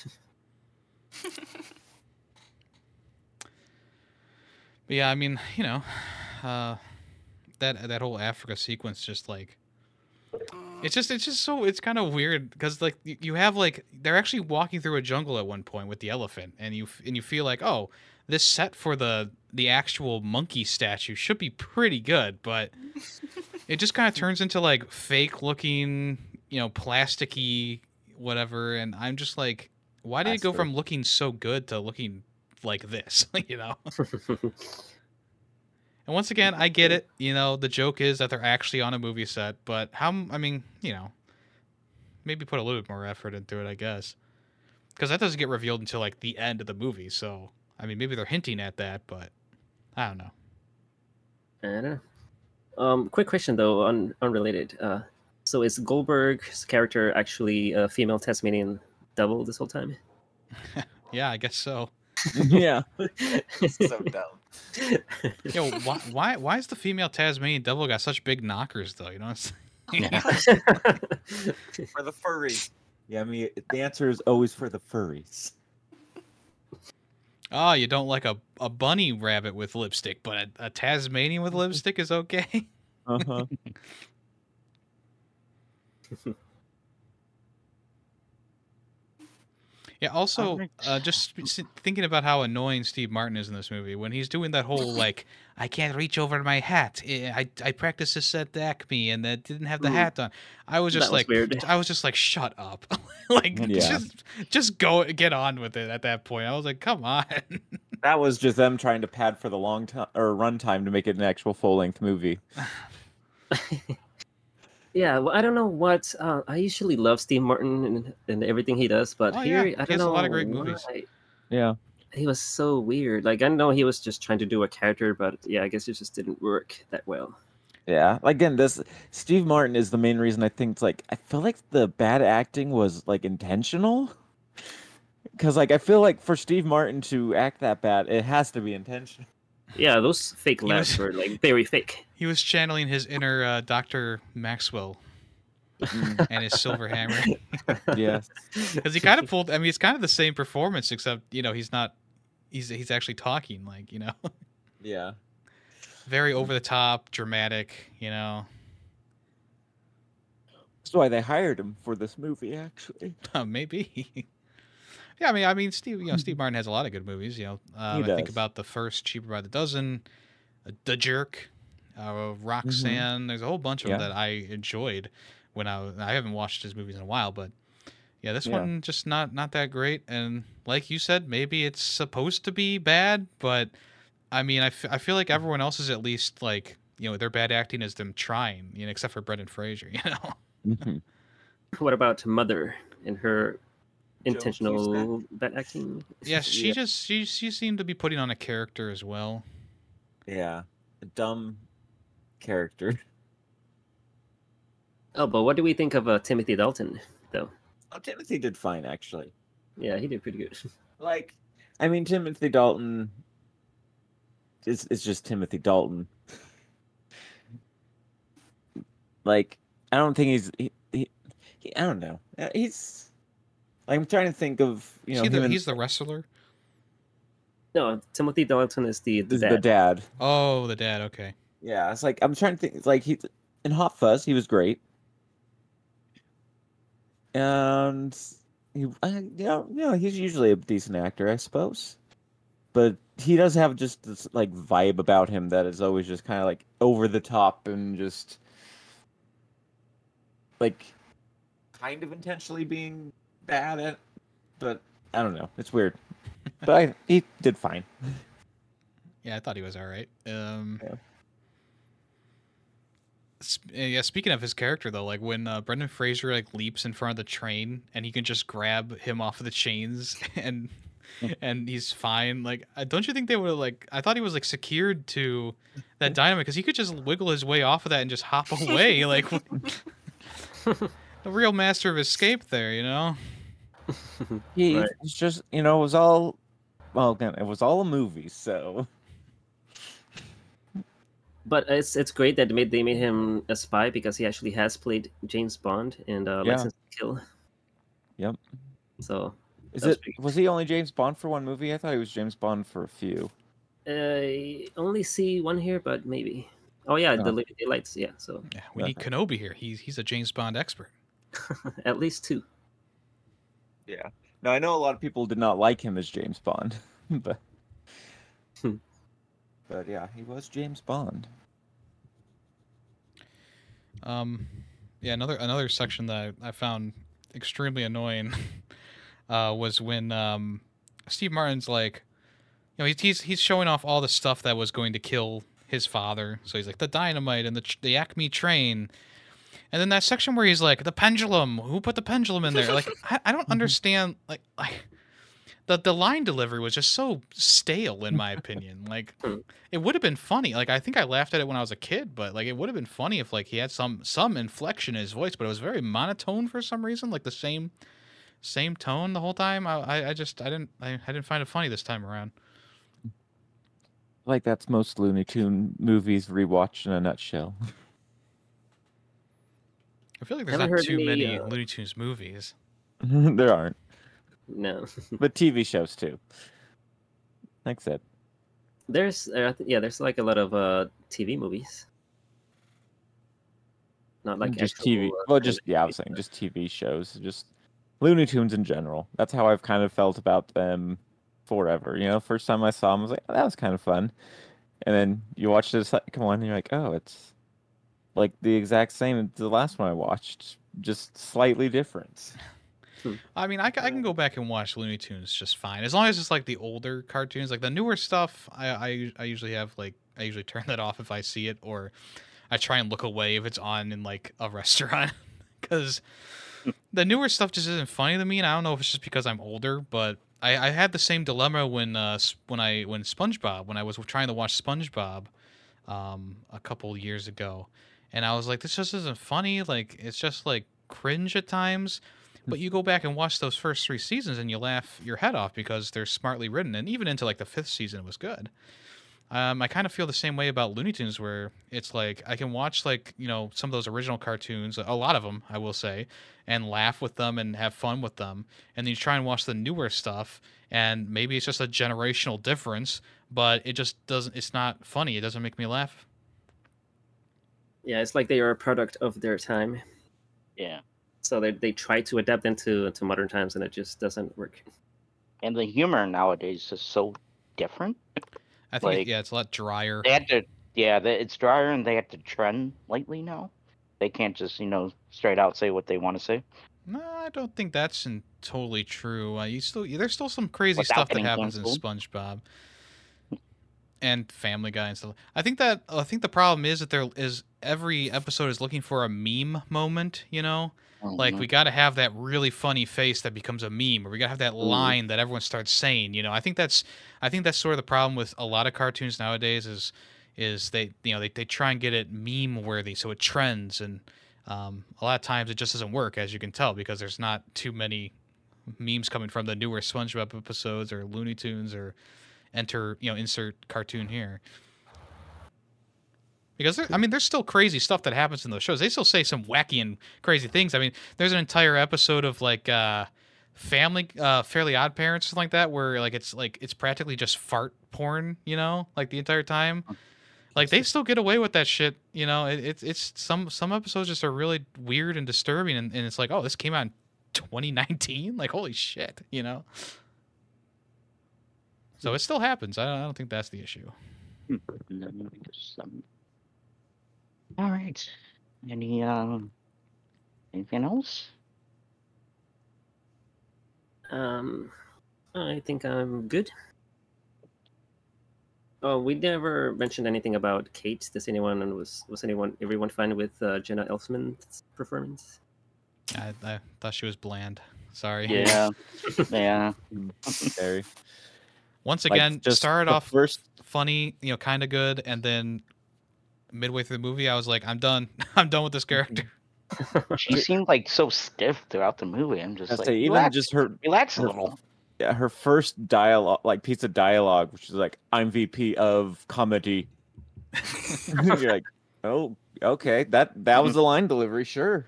Speaker 1: But yeah, I mean, you know, uh, that that whole Africa sequence just like
Speaker 5: Mm,
Speaker 1: it's just it's just so it's kind of weird because like you, you have like they're actually walking through a jungle at one point with the elephant and you and you feel like oh this set for the the actual monkey statue should be pretty good but it just kind of turns into like fake looking you know plasticky whatever and i'm just like why did it go
Speaker 3: Plaster.
Speaker 1: from looking so good to looking like this you know and once again i get it you know the joke is that they're actually on a movie set but how I mean you know maybe put a little bit more effort into it i guess because that doesn't get revealed until like the end of the movie so i mean maybe they're hinting at that but i don't know
Speaker 4: I don't know. Um, quick question though, un- unrelated. Uh, so is Goldberg's character actually a female Tasmanian devil this whole time?
Speaker 1: yeah i guess so
Speaker 3: yeah,
Speaker 4: so
Speaker 3: dumb.
Speaker 1: yo why, why why is the female tasmanian devil got such big knockers though you know what I'm saying?
Speaker 2: Yeah.
Speaker 3: For the furries. Yeah, I mean the answer is always for the furries.
Speaker 1: oh you don't like a, a bunny rabbit with lipstick but a, a tasmanian with lipstick is okay
Speaker 3: Uh huh.
Speaker 1: Yeah. Also, uh, just thinking about how annoying Steve Martin is in this movie when he's doing that whole like, I can't reach over my hat. Eh, I I practiced this at Acme and that didn't have the
Speaker 4: Mm.
Speaker 1: hat on. I was just
Speaker 4: was
Speaker 1: like,
Speaker 4: weird.
Speaker 1: I was just like, shut up, like
Speaker 3: Yeah.
Speaker 1: just just go get on with it. At that point, I was like, come on.
Speaker 3: That was just them trying to pad for the long time or run time to make it an actual full length movie.
Speaker 4: Yeah, well, I don't know what. Uh, I usually love Steve Martin and, and everything he does, but
Speaker 1: Oh,
Speaker 4: here
Speaker 1: he
Speaker 4: I don't he
Speaker 1: has a lot of great movies.
Speaker 4: why
Speaker 3: Yeah.
Speaker 4: He was so weird. Like I know he was just trying to do a character, but yeah, I guess it just didn't work that well.
Speaker 3: Yeah. Again, this Steve Martin is the main reason I think it's like I feel like the bad acting was like intentional. Cause like I feel like for Steve Martin to act that bad, it has to be intentional.
Speaker 4: Yeah, those fake
Speaker 1: He
Speaker 4: laughs
Speaker 1: was-
Speaker 4: were like very fake.
Speaker 1: he was channeling his inner uh, Doctor Maxwell
Speaker 3: Mm,
Speaker 1: and his silver hammer
Speaker 3: yes.
Speaker 1: because he kind of pulled. I mean, it's kind of the same performance except you know he's not. He's he's actually talking like you know.
Speaker 3: Yeah.
Speaker 1: very over the top, dramatic, you know.
Speaker 3: That's why they hired him for this movie, actually.
Speaker 1: Maybe. Yeah, I mean, I mean, Steve, you know, Steve Martin has a lot of good movies. You know, um, I think about the first Cheaper by the Dozen, uh, The Jerk, uh, Roxanne. There's a whole bunch of them that I enjoyed when I I haven't watched his movies in a while, but yeah, this
Speaker 3: Yeah.
Speaker 1: one just not not that great. And like you said, maybe it's supposed to be bad, but I mean, I, f- I feel like everyone else is at least like you know their bad acting is them trying. You know, except for Brendan Fraser. You know.
Speaker 3: Mhm.
Speaker 4: What about Mother and her
Speaker 3: Joan
Speaker 4: intentional bad acting?
Speaker 1: Yeah, she
Speaker 3: Yeah.
Speaker 1: just she she seemed to be putting on a character as well.
Speaker 3: Yeah, a dumb character.
Speaker 4: Oh, but what do we think of uh, Timothy Dalton, though?
Speaker 3: Oh, Timothy did fine actually.
Speaker 4: Yeah, he did pretty good.
Speaker 3: Like, I mean, Timothy Dalton. It's it's just Timothy Dalton. Like, I don't think he's he, he, he I don't know. Uh, He's like I'm trying to think of you know
Speaker 1: he the,
Speaker 3: and-
Speaker 1: he's the wrestler.
Speaker 4: No, Timothy Dalton is the, the
Speaker 3: is
Speaker 4: dad.
Speaker 3: the dad.
Speaker 1: Oh, the dad. Okay.
Speaker 3: Yeah, it's like I'm trying to think. Like he in Hot Fuzz, he was great, and he, uh, you know, you know, he's usually a decent actor, I suppose. But he does have just this like vibe about him that is always just kind of like over the top and just like kind of intentionally being bad at. But I don't know. It's weird. but I, he did fine.
Speaker 1: Yeah, I thought he was all right. Um,
Speaker 3: Yeah.
Speaker 1: sp- yeah. Speaking of his character, though, like when uh, Brendan Fraser like leaps in front of the train and he can just grab him off of the chains and and he's fine. Like, don't you think they would have like? I thought he was like secured to that dynamite because he could just wiggle his way off of that and just hop away. like, a real master of escape there, you know.
Speaker 3: He
Speaker 4: Right.
Speaker 3: was just, you know, it was all, well, again, it was all a movie, so.
Speaker 4: But it's it's great that they made they made him a spy because he actually has played James Bond in uh,
Speaker 3: Yeah.
Speaker 4: License to Kill.
Speaker 3: Yep.
Speaker 4: So
Speaker 3: Is
Speaker 4: That was
Speaker 3: it,
Speaker 4: pretty-
Speaker 3: was he only James Bond for one movie? I thought he was James Bond for a few.
Speaker 4: I only see one here, but maybe. Oh yeah, the
Speaker 3: Oh.
Speaker 4: Living Daylights. Yeah, so
Speaker 1: Yeah, we need Kenobi here. He's he's a James Bond expert.
Speaker 4: at least two.
Speaker 3: Yeah. Now I know a lot of people did not like him as James Bond, but.
Speaker 4: Hmm.
Speaker 3: But yeah, he was James Bond.
Speaker 1: Um, yeah, another another section that I, I found extremely annoying uh, was when um, Steve Martin's like, you know, he's, he's he's showing off all the stuff that was going to kill his father. So he's like the dynamite and the the Acme train, and then that section where he's like the pendulum. Who put the pendulum in there? Like I, I don't understand. Like like the the line delivery was just so stale in my opinion. Like
Speaker 4: Hmm.
Speaker 1: it would have been funny. Like I think I laughed at it when I was a kid, but like it would have been funny if like he had some some inflection in his voice, but it was very monotone for some reason, like the same same tone the whole time. I I, I just I didn't I, I didn't find it funny this time around.
Speaker 3: Like that's most Looney Tune movies rewatched in a nutshell.
Speaker 1: I feel like there's
Speaker 4: Haven't
Speaker 1: not too
Speaker 4: any,
Speaker 1: many
Speaker 4: uh,
Speaker 1: Looney Tunes movies.
Speaker 3: there aren't,
Speaker 4: No,
Speaker 3: but TV shows too. Like I said,
Speaker 4: there's uh, yeah, there's like a lot of uh TV movies. Not like
Speaker 3: just
Speaker 4: actual,
Speaker 3: TV.
Speaker 4: uh,
Speaker 3: Well, just yeah, I was saying just TV shows, just Looney Tunes in general. That's how I've kind of felt about them forever. You know, first time I saw them, I was like, oh, that was kind of fun, and then you watch the second one, and you're like, oh, it's like the exact same as the last one I watched, just slightly different.
Speaker 1: I mean, I, I can go back and watch Looney Tunes just fine as long as it's like the older cartoons, like the newer stuff. I I, I usually have like I usually turn that off if I see it, or I try and look away if it's on in like a restaurant, because the newer stuff just isn't funny to me. And I don't know if it's just because I'm older, but I, I had the same dilemma when uh when I when SpongeBob when I was trying to watch SpongeBob, um a couple years ago, and I was like, this just isn't funny. Like it's just like cringe at times. But you go back and watch those first three seasons and you laugh your head off because they're smartly written. And even into like the fifth season, it was good. Um, I kind of feel the same way about Looney Tunes, where it's like I can watch like you know some of those original cartoons, a lot of them, I will say, and laugh with them and have fun with them. And then you try and watch the newer stuff, and maybe it's just a generational difference, but it just doesn't. It's not funny. It doesn't make me laugh.
Speaker 4: Yeah, it's like they are a product of their time.
Speaker 2: Yeah.
Speaker 4: So they they try to adapt into into modern times, and it just doesn't work.
Speaker 2: And the humor nowadays is so different.
Speaker 1: I think it-
Speaker 2: Like-
Speaker 1: yeah, it's a lot drier.
Speaker 2: They had to, yeah, they, it's drier and they have to trend lately now. They can't just, you know, straight out say what they want to say.
Speaker 1: No, I don't think that's in, totally true. Uh, you still there's still some crazy
Speaker 2: Without
Speaker 1: stuff that
Speaker 2: getting
Speaker 1: happens in. SpongeBob. And Family Guy and stuff. I think that I think the problem is that there is every episode is looking for a meme moment. You know, like
Speaker 2: Mhm.
Speaker 1: we got to have that really funny face that becomes a meme, or we got to have that line that everyone starts saying. You know, I think that's I think that's sort of the problem with a lot of cartoons nowadays is is they you know they, they try and get it meme worthy so it trends and um, a lot of times it just doesn't work as you can tell because there's not too many memes coming from the newer SpongeBob episodes or Looney Tunes or enter you know insert cartoon here because there, I mean there's still crazy stuff that happens in those shows. They still say some wacky and crazy things. I mean there's an entire episode of like uh, Family uh, Fairly Odd Parents something like that where like it's like it's practically just fart porn, you know, like the entire time. Like they still get away with that shit, you know. It, it's it's some some episodes just are really weird and disturbing, and, and it's like, oh, this came out in 2019, like holy shit, you know. So it still happens. I don't, I don't think that's the issue.
Speaker 2: Um, All right. Any um anything else?
Speaker 4: Um, I think I'm good. Oh, we never mentioned anything about Kate. Does anyone and was was anyone everyone fine with uh, Jenna Elfman's performance?
Speaker 1: I, I thought she was bland. Sorry.
Speaker 2: Yeah. yeah.
Speaker 3: Very.
Speaker 1: Once
Speaker 3: Like,
Speaker 1: again,
Speaker 3: just
Speaker 1: started off
Speaker 3: first.
Speaker 1: funny, you know, kind of good, and then midway through the movie, I was like, I'm done. I'm done with this character.
Speaker 2: She seemed like so stiff throughout the movie. I'm just
Speaker 3: I
Speaker 2: like
Speaker 3: say even
Speaker 2: relax,
Speaker 3: just her
Speaker 2: relax a
Speaker 3: her-
Speaker 2: little.
Speaker 3: yeah, her first dialogue, like piece of dialogue, which is like, "I'm VP of comedy." You're like, oh, okay, that that was the line delivery, sure.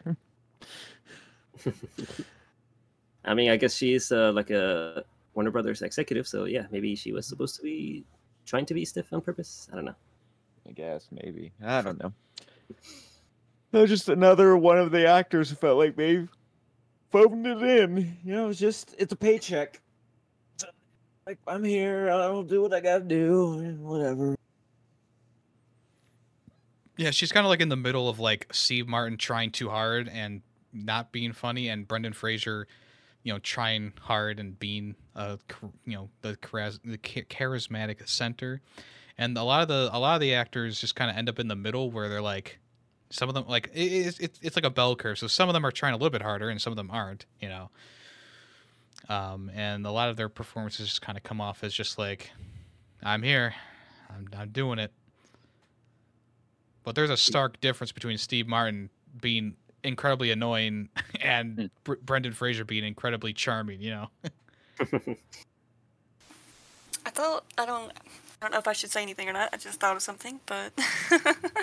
Speaker 4: I mean, I guess she's uh, like a Warner Brothers executive, so yeah, maybe she was supposed to be trying to be stiff on purpose. I don't know.
Speaker 3: I guess maybe I don't know. No, just another one of the actors who felt like they phoned it in. You know, it's just it's a paycheck. It's Like I'm here, I'll do what I gotta do, and whatever.
Speaker 1: Yeah, she's kind of like in the middle of like Steve Martin trying too hard and not being funny, and Brendan Fraser, you know, trying hard and being uh you know the the charismatic center, and a lot of the a lot of the actors just kind of end up in the middle where they're like, some of them like it's it's it's like a bell curve, so some of them are trying a little bit harder and some of them aren't, you know. Um, and a lot of their performances just kind of come off as just like, I'm here, I'm I'm doing it. But there's a stark difference between Steve Martin being incredibly annoying and Br- Brendan Fraser being incredibly charming. You know.
Speaker 5: I thought I don't I don't know if I should say anything or not. I just thought of something, but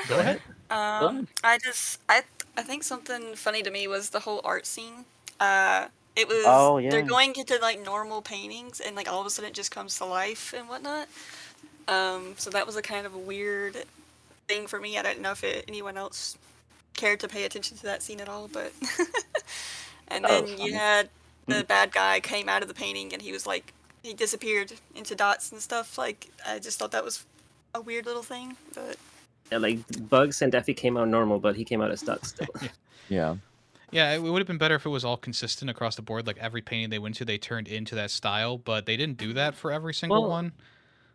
Speaker 1: Go ahead.
Speaker 5: Um, I just I I think something funny to me was the whole art scene. Uh, it was
Speaker 2: Oh, yeah.
Speaker 5: they're going into like normal paintings and like all of a sudden it just comes to life and whatnot. Um, so that was a kind of a weird thing for me. I don't know if it, anyone else cared to pay attention to that scene at all, but and
Speaker 2: oh,
Speaker 5: then
Speaker 2: was
Speaker 5: you had hmm. the bad guy came out of the painting and he was like he disappeared into dots and stuff. Like I just thought that was a weird little thing, but
Speaker 4: Yeah, like Bugs and Daffy came out normal, but he came out as dots still.
Speaker 3: Yeah.
Speaker 1: Yeah, it would have been better if it was all consistent across the board. Like every painting they went to, they turned into that style, but they didn't do that for every single
Speaker 4: Well,
Speaker 1: one.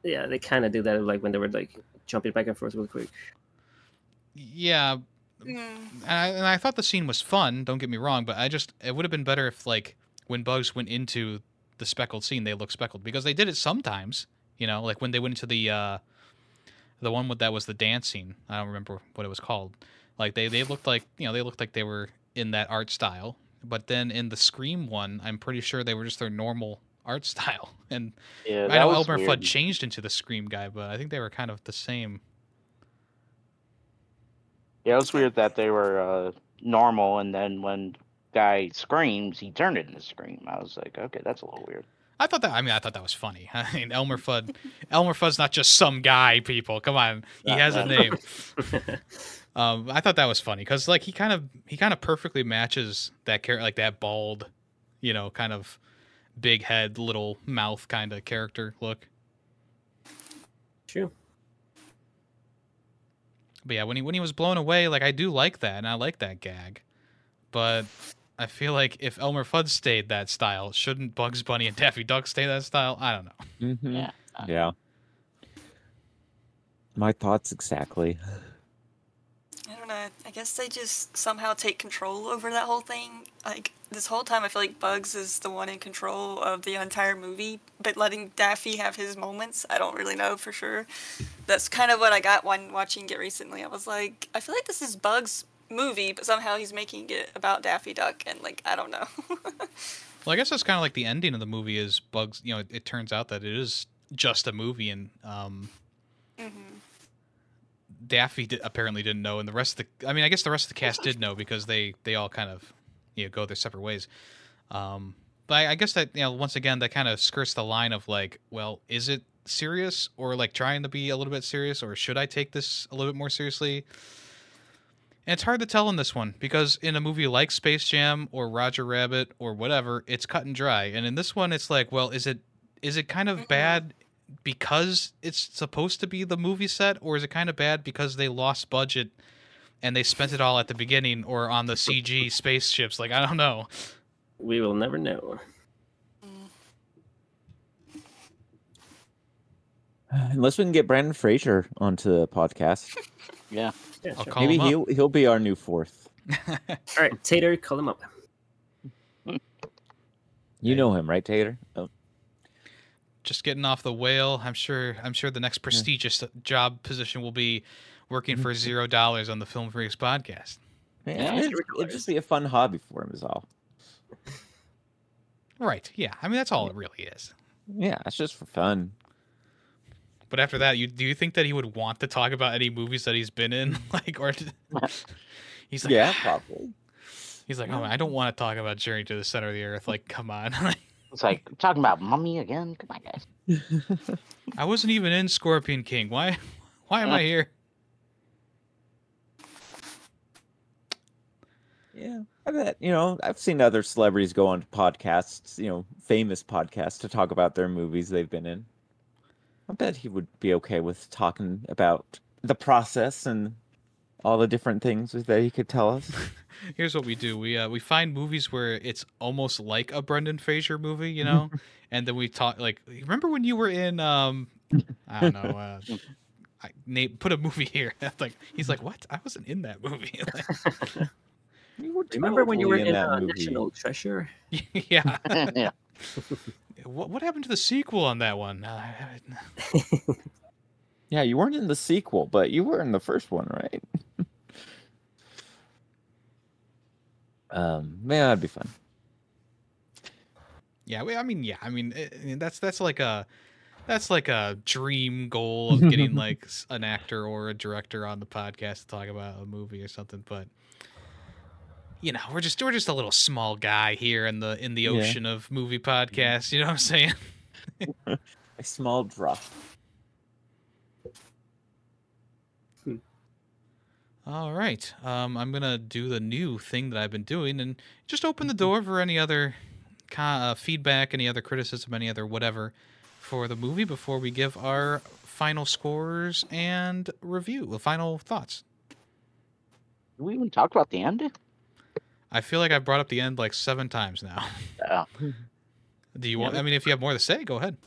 Speaker 4: yeah, they kind of do that, like when they were like jumping back and forth real quick.
Speaker 1: Yeah, and I, and I thought the scene was fun. Don't get me wrong, but I just it would have been better if like when Bugs went into the speckled scene, they looked speckled because they did it sometimes. You know, like when they went into the uh, the one with that was the dance scene. I don't remember what it was called. Like they they looked like you know they looked like they were in that art style. But then in the Scream one, I'm pretty sure they were just their normal art style. And
Speaker 2: Yeah,
Speaker 1: I know Elmer
Speaker 2: weird.
Speaker 1: Fudd changed into the Scream guy, but I think they were kind of the same.
Speaker 2: Yeah, it was weird that they were uh, normal, and then when guy screams, he turned it into scream. I was like, okay, that's a little weird.
Speaker 1: I thought that. I mean, I thought that was funny. I mean, Elmer Fudd. Elmer Fudd's not just some guy. People, come on, he has a name. Um, I thought that was funny because like he kind of he kind of perfectly matches that character, like that bald, you know, kind of big head, little mouth kind of character look.
Speaker 4: True.
Speaker 1: But yeah, when he when he was blown away, like I do like that, and I like that gag. But I feel like if Elmer Fudd stayed that style, shouldn't Bugs Bunny and Daffy Duck stay that style? I don't know.
Speaker 3: Mhm.
Speaker 2: Yeah.
Speaker 3: Yeah. My thoughts exactly.
Speaker 5: I don't know. I guess they just somehow take control over that whole thing. Like this whole time, I feel like Bugs is the one in control of the entire movie, but letting Daffy have his moments, I don't really know for sure. That's kind of what I got when watching it recently. I was like, I feel like this is Bugs' movie, but somehow he's making it about Daffy Duck, and like I don't know.
Speaker 1: Well, I guess that's kind of like the ending of the movie is Bugs. You know, it, it turns out that it is just a movie, and um,
Speaker 5: hmm
Speaker 1: Daffy apparently didn't know, and the rest of the. I mean, I guess the rest of the cast did know because they they all kind of you know go their separate ways. Um, but I, I guess that you know once again that kind of skirts the line of like, well, is it serious or like trying to be a little bit serious, or should I take this a little bit more seriously? And it's hard to tell in this one because in a movie like Space Jam or Roger Rabbit or whatever, it's cut and dry. And in this one, it's like, well, is it is it kind of
Speaker 5: Mhm.
Speaker 1: bad because it's supposed to be the movie set, or is it kind of bad because they lost budget and they spent it all at the beginning or on the CG spaceships? Like I don't know.
Speaker 4: We will never know.
Speaker 3: Unless we can get Brendan Fraser onto the podcast,
Speaker 2: Yeah.
Speaker 4: Yeah, sure.
Speaker 3: maybe he'll he'll be our new fourth.
Speaker 4: All right, Tater, call him up.
Speaker 3: You know him, right, Tater? Oh,
Speaker 1: Just getting off the whale. I'm sure. I'm sure the next prestigious job position will be working for mm-hmm. zero dollars on the Film Freakz podcast.
Speaker 3: yeah,
Speaker 2: Yeah,
Speaker 3: it'd, it'd just be a fun hobby for him, is all.
Speaker 1: Right. Yeah. I mean, that's all it really is.
Speaker 3: Yeah, it's just for fun.
Speaker 1: But after that, you do you think that he would want to talk about any movies that he's been in, like, or he's like,
Speaker 3: yeah, ah. probably.
Speaker 1: he's like, oh, I don't want to talk about Journey to the Center of the Earth. Like, come on,
Speaker 2: It's like talking about mummy again. Come on, guys.
Speaker 1: I wasn't even in Scorpion King. Why, why am I here?
Speaker 3: Yeah, I bet you know I've seen other celebrities go on podcasts, you know, famous podcasts to talk about their movies they've been in. I bet he would be okay with talking about the process and all the different things that he could tell us.
Speaker 1: Here's what we do: we uh, we find movies where it's almost like a Brendan Fraser movie, you know, and then we talk. Like, remember when you were in? Um, I don't know. Uh, I, Nate, put a movie here. like, he's like, what? I wasn't in that movie. Like,
Speaker 3: You
Speaker 4: Remember when you were
Speaker 3: totally
Speaker 4: in,
Speaker 3: that
Speaker 4: uh,
Speaker 3: movie.
Speaker 4: National Treasure?
Speaker 1: yeah.
Speaker 2: yeah.
Speaker 1: What what happened to the sequel on that one? Uh,
Speaker 3: Yeah, you weren't in the sequel, but you were in the first one, right? um, man, that'd be fun.
Speaker 1: yeah, we, I mean, yeah, I mean, eh, I mean, that's that's like a that's like a dream goal of getting like an actor or a director on the podcast to talk about a movie or something. But you know, we're just we're just a little small guy here in the in the
Speaker 3: Yeah.
Speaker 1: ocean of movie podcasts. You know what I'm saying?
Speaker 3: A small drop.
Speaker 1: All right. Um, I'm gonna do the new thing that I've been doing, and just open the door for any other uh, feedback, any other criticism, any other whatever for the movie before we give our final scores and review, the final thoughts.
Speaker 2: Did we even talk about the end?
Speaker 1: I feel like I've brought up the end like seven times now.
Speaker 2: Oh,
Speaker 1: Do you want? I mean, if you have more to say, go ahead.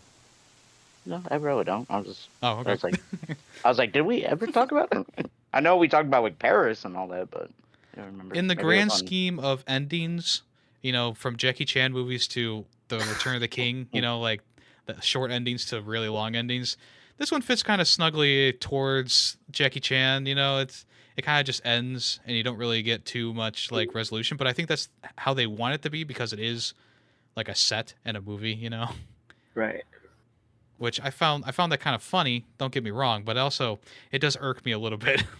Speaker 2: no, I really don't. I was just,
Speaker 1: Oh,
Speaker 2: I
Speaker 1: okay.
Speaker 2: was like, I was like, did we ever talk about it? I know we talked about like Paris and all that, but I don't remember.
Speaker 1: in the
Speaker 2: Maybe
Speaker 1: grand scheme of endings, you know, from Jackie Chan movies to The Return of the King, you know, like the short endings to really long endings, this one fits kind of snugly towards Jackie Chan. You know, it's it kind of just ends, and you don't really get too much like resolution. But I think that's how they want it to be because it is like a set and a movie. You know.
Speaker 4: Right.
Speaker 1: Which I found I found that kind of funny. Don't get me wrong, but also it does irk me a little bit.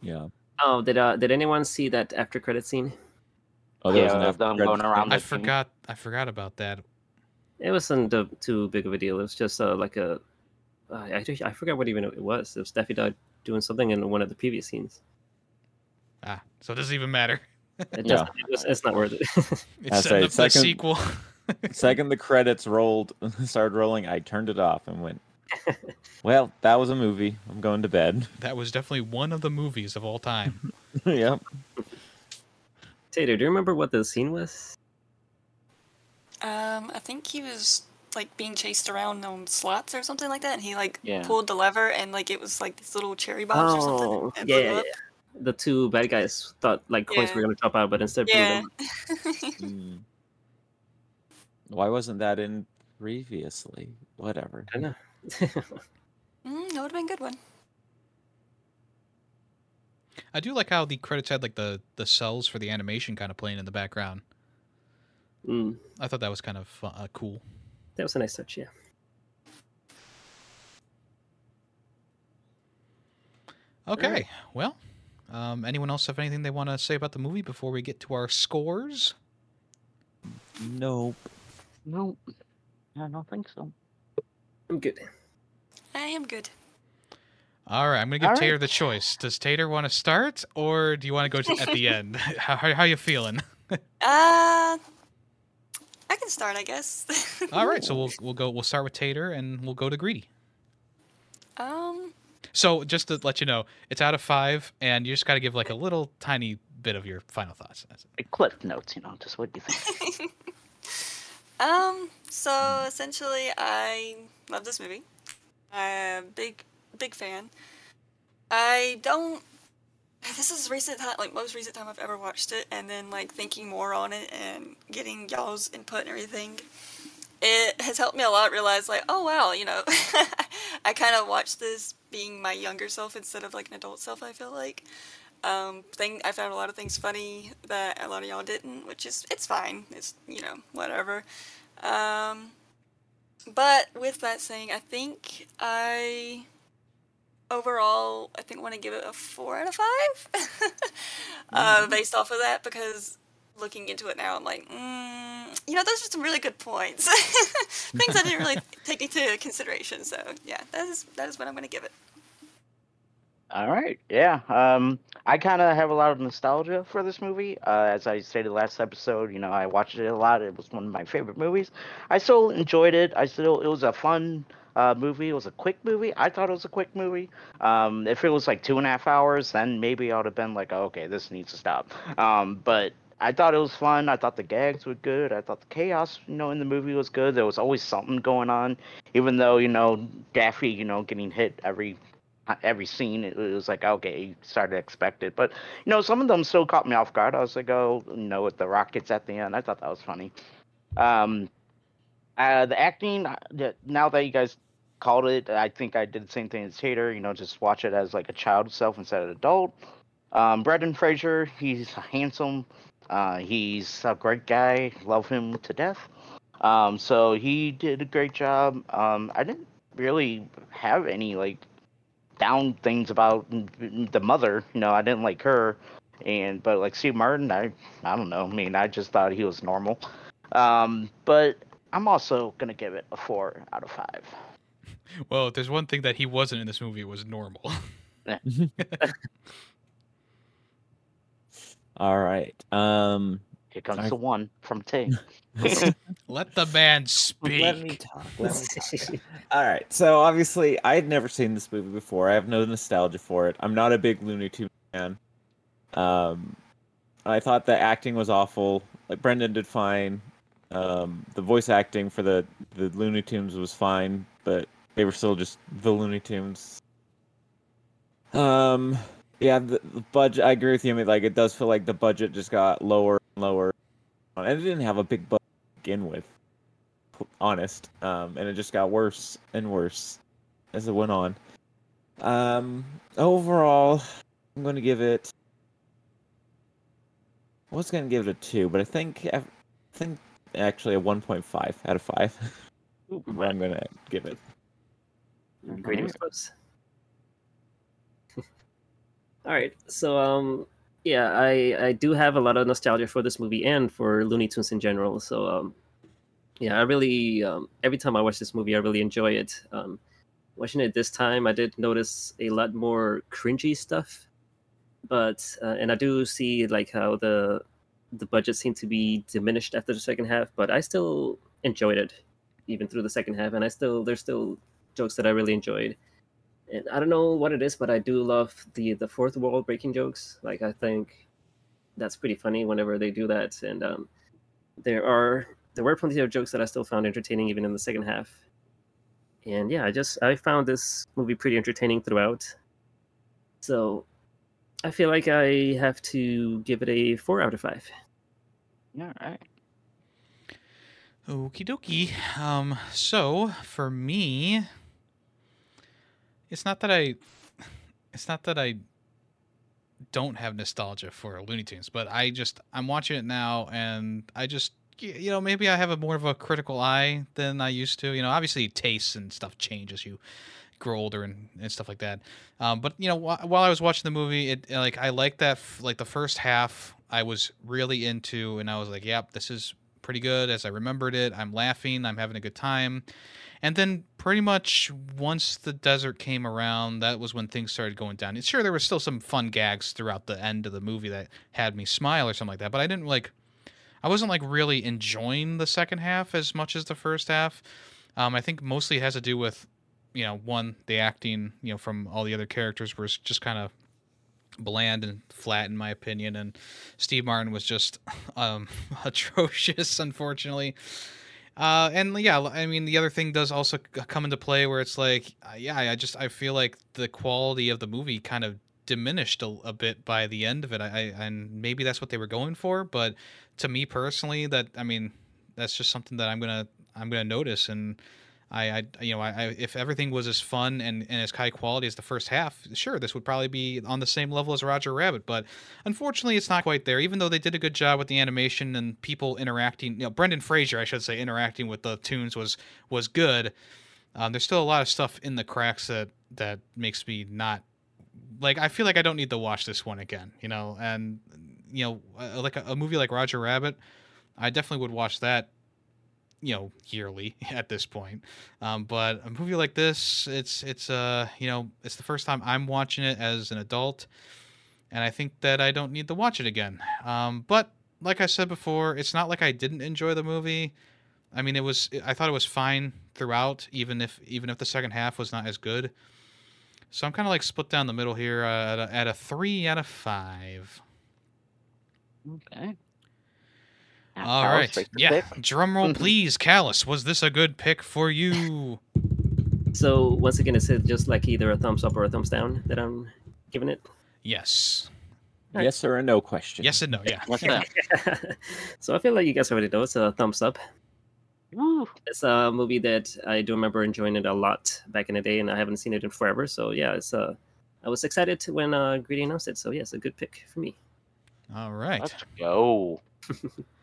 Speaker 3: Yeah.
Speaker 4: Oh, did uh did anyone see that after credit scene?
Speaker 3: Oh, there
Speaker 2: Yeah,
Speaker 3: was an after
Speaker 2: them
Speaker 3: credits
Speaker 2: going around.
Speaker 1: I
Speaker 2: the thing.
Speaker 1: forgot I forgot about that.
Speaker 4: It wasn't uh, too big of a deal. It was just uh, like a uh, I I forgot what even it was. It was Daffy Duck doing something in one of the previous scenes.
Speaker 1: Ah, so it doesn't even matter.
Speaker 4: It just, it was, it's not worth it.
Speaker 1: It's
Speaker 3: I
Speaker 1: setting
Speaker 3: say
Speaker 1: up the
Speaker 3: second-
Speaker 1: sequel.
Speaker 3: Second the credits rolled, started rolling, I turned it off and went. Well, that was a movie. I'm going to bed.
Speaker 1: that was definitely one of the movies of all time.
Speaker 3: yep.
Speaker 4: Tater, do you remember what the scene was?
Speaker 5: Um, I think he was like being chased around on slots or something like that, and he like
Speaker 2: Yeah.
Speaker 5: pulled the lever, and like it was like these little cherry bombs or
Speaker 4: Oh,
Speaker 5: something. and
Speaker 4: yeah, yeah, The two bad guys thought like coins
Speaker 5: Yeah.
Speaker 4: were gonna drop out, but instead blew
Speaker 5: Yeah.
Speaker 4: them.
Speaker 3: Hmm. Why wasn't that in previously? Whatever.
Speaker 4: I know.
Speaker 5: mm, that would have been a good one.
Speaker 1: I do like how the credits had like the the cells for the animation kind of playing in the background.
Speaker 4: mm,
Speaker 1: I thought that was kind of uh, cool.
Speaker 4: That was a nice touch. Yeah.
Speaker 1: Okay, well, um, anyone else have anything they want to say about the movie before we get to our scores?
Speaker 3: Nope.
Speaker 2: No, I don't think so.
Speaker 4: I'm good.
Speaker 5: I am good.
Speaker 1: All right, I'm gonna give
Speaker 2: All right.
Speaker 1: Tater the choice. Does Tater want to start, or do you want to go to, at the end? How, how, how you feeling?
Speaker 5: Uh, I can start, I guess.
Speaker 1: All right, so we'll we'll go. We'll start with Tater, and we'll go to Greedy.
Speaker 5: um,
Speaker 1: So just to let you know, it's out of five, and you just got to give like a little tiny bit of your final thoughts. That's it.
Speaker 2: Like clip notes, you know, just what do you think?
Speaker 5: um, so essentially, I love this movie. I'm a big, big fan. I don't. This is recent time, like most recent time I've ever watched it, and then like thinking more on it and getting y'all's input and everything. It has helped me a lot realize like, oh wow, you know, I kind of watched this being my younger self instead of like an adult self. I feel like. Um, thing I found a lot of things funny that a lot of y'all didn't, which is it's fine. It's you know whatever. Um, but with that saying, I think I overall I think want to give it a four out of five, uh, based off of that because looking into it now, I'm like, mm, you know, those are some really good points. Things I didn't really take into consideration. So yeah, that is that is what I'm going to give it.
Speaker 2: All right, yeah. Um, I kind of have a lot of nostalgia for this movie. Uh, as I stated last episode, you know, I watched it a lot. It was one of my favorite movies. I still enjoyed it. I still, it was a fun uh, movie. It was a quick movie. I thought it was a quick movie. Um, if it was like two and a half hours, then maybe I would have been like, oh, okay, this needs to stop. Um, but I thought it was fun. I thought the gags were good. I thought the chaos, you know, in the movie was good. There was always something going on, even though you know Daffy, you know, getting hit every every scene. It was like okay, you started to expect it, but you know, some of them still caught me off guard. I was like, oh, you know, with the rockets at the end, I thought that was funny. Um, uh, the acting. uh, Now that you guys called it, I think I did the same thing as Tater. You know, just watch it as like a child self instead of adult. Um, Brendan Fraser, he's handsome. Uh, he's a great guy. Love him to death. Um, so he did a great job. Um, I didn't really have any like down things about the mother. You know, I didn't like her. And but like Steve Martin, I I don't know. I mean, I just thought he was normal. Um, but I'm also gonna give it a four out of five.
Speaker 1: Well, if there's one thing that he wasn't in this movie, it was normal.
Speaker 3: All right. Um,
Speaker 2: Here comes
Speaker 3: I-
Speaker 2: the one from Tay.
Speaker 1: Let the man speak.
Speaker 3: let me talk. Let me talk. All right. So obviously, I had never seen this movie before. I have no nostalgia for it. I'm not a big Looney Tunes fan. Um, I thought the acting was awful. Like Brendan did fine. Um, the voice acting for the the Looney Tunes was fine, but they were still just the Looney Tunes. Um, yeah, the, the budget. I agree with you. I mean, like it does feel like the budget just got lower and lower, and it didn't have a big budget to begin with. Honest, um, and it just got worse and worse as it went on. Um, overall, I'm going to give it. I was going to give it a two, but I think I think actually a 1.5 out of five. I'm going to give it.
Speaker 4: Was close. All right, so um, yeah, I I do have a lot of nostalgia for this movie and for Looney Tunes in general. So um, yeah, I really um, every time I watch this movie, I really enjoy it. Um, watching it this time, I did notice a lot more cringy stuff, but uh, and I do see like how the the budget seemed to be diminished after the second half, but I still enjoyed it even through the second half, and I still there's still jokes that I really enjoyed. And I don't know what it is, but I do love the the fourth wall breaking jokes. Like I think that's pretty funny whenever they do that. And um, there are there were plenty of jokes that I still found entertaining even in the second half. And yeah, I just I found this movie pretty entertaining throughout. So I feel like I have to give it a four out of five.
Speaker 2: Yeah, all right.
Speaker 1: Okie dokie. Um, so for me, it's not that I, it's not that I don't have nostalgia for Looney Tunes, but I just I'm watching it now, and I just you know maybe I have a more of a critical eye than I used to. You know, obviously tastes and stuff change as you grow older and, and stuff like that. Um, but you know, wh- while I was watching the movie, it like I liked that f- like the first half I was really into, and I was like, yep, this is pretty good as I remembered it. I'm laughing, I'm having a good time. And then pretty much once the desert came around, that was when things started going down. Sure, there were still some fun gags throughout the end of the movie that had me smile or something like that, but I didn't like I wasn't like really enjoying the second half as much as the first half. Um, I think mostly it has to do with, you know, one the acting, you know, from all the other characters was just kind of bland and flat in my opinion, and Steve Martin was just um, atrocious, unfortunately. Uh, and yeah, I mean the other thing does also come into play where it's like, uh, yeah, I just I feel like the quality of the movie kind of diminished a, a bit by the end of it. I, I and maybe that's what they were going for, but to me personally, that I mean, that's just something that I'm gonna I'm gonna notice and. I, I you know, I, I if everything was as fun and, and as high quality as the first half, sure, this would probably be on the same level as Roger Rabbit. But unfortunately, it's not quite there. Even though they did a good job with the animation and people interacting, you know, Brendan Fraser, I should say, interacting with the tunes was was good. Um, there's still a lot of stuff in the cracks that that makes me not like. I feel like I don't need to watch this one again, you know. And you know, like a, a movie like Roger Rabbit, I definitely would watch that you know yearly at this point. Um, but a movie like this it's it's uh you know it's the first time i'm watching it as an adult and i think that i don't need to watch it again. Um, but like i said before it's not like i didn't enjoy the movie. I mean it was i thought it was fine throughout even if even if the second half was not as good. So i'm kind of like split down the middle here uh, at, a, at a three out of five.
Speaker 2: Okay. Now,
Speaker 1: all
Speaker 2: Kalas,
Speaker 1: right yeah
Speaker 2: pick.
Speaker 1: drum roll please Kalas was this a good pick for you
Speaker 4: So once again, is it just like either a thumbs up or a thumbs down that I'm giving it?
Speaker 1: yes
Speaker 3: Yes or a no question.
Speaker 1: yes and no yeah
Speaker 2: What's that?
Speaker 4: so I feel like you guys already know it's a thumbs up.
Speaker 2: Woo.
Speaker 4: It's a movie that I do remember enjoying it a lot back in the day, and I haven't seen it in forever. So yeah, it's a. I was excited to- when uh, Greedy announced it. So yes, a good pick for me.
Speaker 1: all right
Speaker 2: Let's go.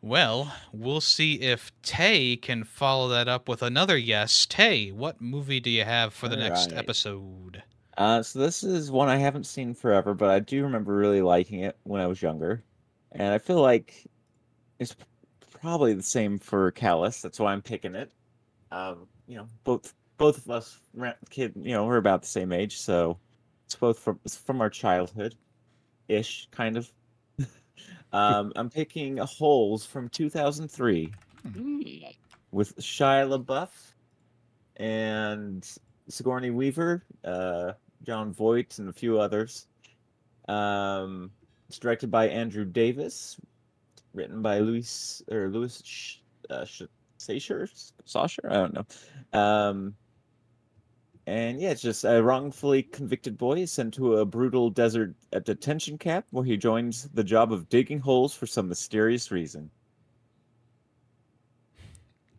Speaker 1: Well, we'll see if Tay can follow that up with another yes. Tay, what movie do you have for the next
Speaker 3: Alright.
Speaker 1: episode?
Speaker 3: Uh, so this is one I haven't seen forever, but I do remember really liking it when I was younger, and I feel like it's probably the same for Kalas. That's why I'm picking it. Um, you know, both both of us kid, you know, we're about the same age, so it's both from it's from our childhood, ish, kind of. um, I'm picking Holes from 2003
Speaker 2: Mm.
Speaker 3: with Shia LaBeouf and Sigourney Weaver, uh, Jon Voight, and a few others. Um, it's directed by Andrew Davis, written by Louis or Louis Sh- uh, Sh- Sachar, Sachar, I don't know. Um, and yeah, it's just a wrongfully convicted boy is sent to a brutal desert uh, detention camp where he joins the job of digging holes for some mysterious reason.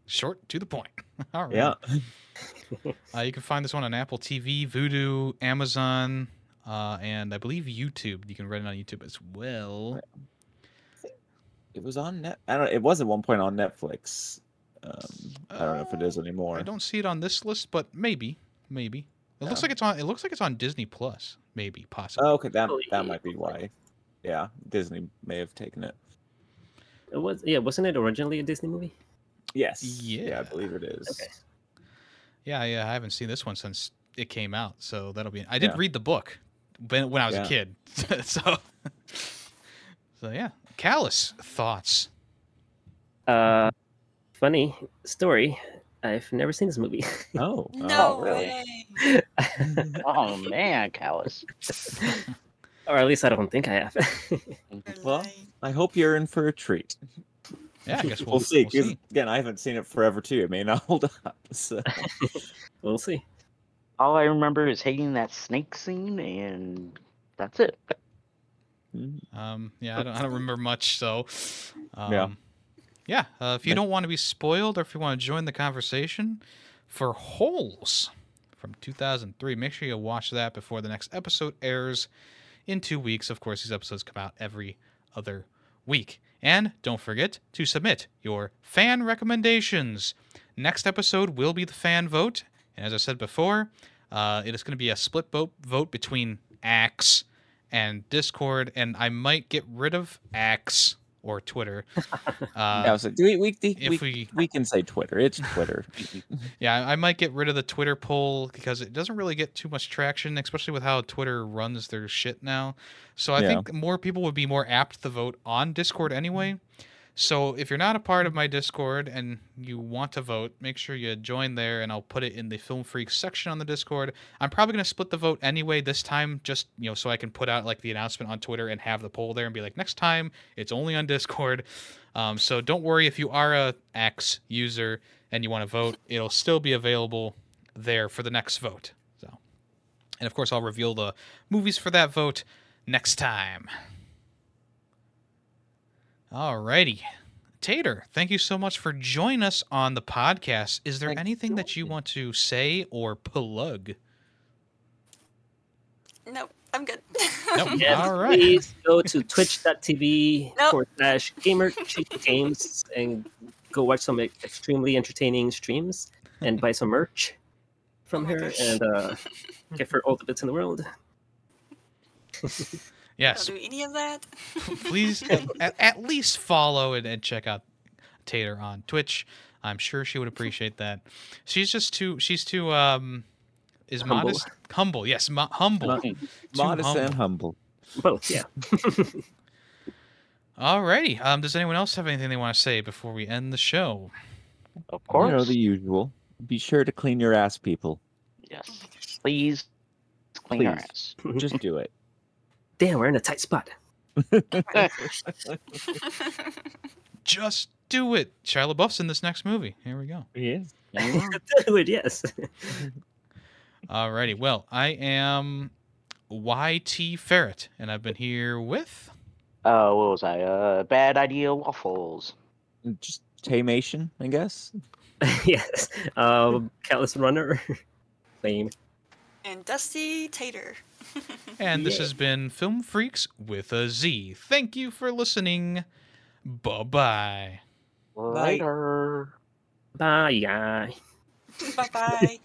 Speaker 1: Short to the point. All right.
Speaker 3: Yeah.
Speaker 1: Uh, you can find this one on Apple TV, Vudu, Amazon, uh, and I believe YouTube. You can rent it on YouTube as well.
Speaker 3: It was on net. I don't. It was at one point on Netflix. Um, I don't know if it is
Speaker 1: Uh,
Speaker 3: anymore.
Speaker 1: I don't see it on this list, but maybe, maybe. It looks like it's on. It looks like it's on Disney Plus. Maybe, possibly.
Speaker 3: Oh, okay, that that might be why. Yeah, Disney may have taken it.
Speaker 4: It was yeah, wasn't it originally a Disney movie?
Speaker 3: Yes. Yeah,
Speaker 1: Yeah.
Speaker 3: I believe it is.
Speaker 4: Okay.
Speaker 1: Yeah, yeah. I haven't seen this one since it came out, so that'll be. I did
Speaker 3: Yeah.
Speaker 1: read the book when when I was
Speaker 3: Yeah.
Speaker 1: a kid, so so yeah. Kalas thoughts.
Speaker 4: Uh, funny story. I've never seen this movie.
Speaker 3: Oh.
Speaker 5: No
Speaker 3: oh, really?
Speaker 5: way.
Speaker 2: Oh man, Kalas.
Speaker 4: or at least I don't think I have.
Speaker 3: Well. I hope you're in for a treat.
Speaker 1: Yeah, I guess we'll,
Speaker 3: We'll, see.
Speaker 1: We'll
Speaker 3: 'cause,
Speaker 1: see.
Speaker 3: Again, I haven't seen it forever too. It may not hold up. So.
Speaker 4: We'll see.
Speaker 2: All I remember is hating that snake scene, and that's it.
Speaker 1: Um, yeah, I don't, I don't remember much. So, um,
Speaker 3: Yeah.
Speaker 1: Yeah. Uh, if you don't want to be spoiled, or if you want to join the conversation, for Holes from 2003, make sure you watch that before the next episode airs in two weeks. Of course, these episodes come out every other week. And don't forget to submit your fan recommendations. Next episode will be the fan vote, and as I said before, uh, it is going to be a split vote vote between X and Discord, and I might get rid of X or Twitter. Uh,
Speaker 3: yeah, I was we, we, we,
Speaker 1: if
Speaker 3: we,
Speaker 1: we,
Speaker 3: can say Twitter. It's Twitter.
Speaker 1: yeah, I might get rid of the Twitter poll because it doesn't really get too much traction, especially with how Twitter runs their shit now. So I
Speaker 3: Yeah.
Speaker 1: think more people would be more apt to vote on Discord anyway. So if you're not a part of my Discord and you want to vote, make sure you join there and I'll put it in the Film Freakz section on the Discord. I'm probably going to split the vote anyway this time just, you know, so I can put out like the announcement on Twitter and have the poll there and be like next time it's only on Discord. Um, so don't worry if you are a X user and you want to vote, it'll still be available there for the next vote. So and of course I'll reveal the movies for that vote next time. Alrighty. Tater, thank you so much for joining us on the podcast. Is there
Speaker 3: Thanks
Speaker 1: anything that you want to say or plug?
Speaker 5: nope, I'm good.
Speaker 1: Nope.
Speaker 4: Yes,
Speaker 1: All right.
Speaker 4: please go to twitch.tv
Speaker 5: Nope.
Speaker 4: forward slash gamer games and go watch some extremely entertaining streams and buy some merch from
Speaker 5: Oh my
Speaker 4: her
Speaker 5: gosh.
Speaker 4: and uh, give her all the bits in the world.
Speaker 1: Yes,
Speaker 5: I'll do any of that.
Speaker 1: please at, at- at least follow and, and check out Tater on Twitch. I'm sure she would appreciate that. She's just too. She's too. Um, is
Speaker 4: Humble.
Speaker 1: modest, humble. Yes, mo- humble. Too
Speaker 3: Modest and humble.
Speaker 4: Both, yeah.
Speaker 1: Alrighty. Um, does anyone else have anything they want to say before we end the show?
Speaker 2: Of course.
Speaker 3: You know the usual. Be sure to clean your ass, people.
Speaker 2: Yes. Please clean your
Speaker 3: Please.
Speaker 2: ass.
Speaker 3: Just do it.
Speaker 4: Damn, we're in a tight spot.
Speaker 1: Just do it. Shia LaBeouf's in this next movie. Here we go.
Speaker 3: Yes.
Speaker 4: Do it, yes.
Speaker 1: Alrighty. Well, I am YT Ferret, and I've been here with.
Speaker 2: Uh, what was I? Uh, bad idea waffles.
Speaker 3: Just Taymation, I guess.
Speaker 4: yes. Um, Callous Runner. Lame.
Speaker 5: and Dusty Tater.
Speaker 1: And this
Speaker 4: Yeah.
Speaker 1: has been Film Freakz with a Z. Thank you for listening. Bye bye.
Speaker 2: Later.
Speaker 4: Bye.
Speaker 5: bye bye.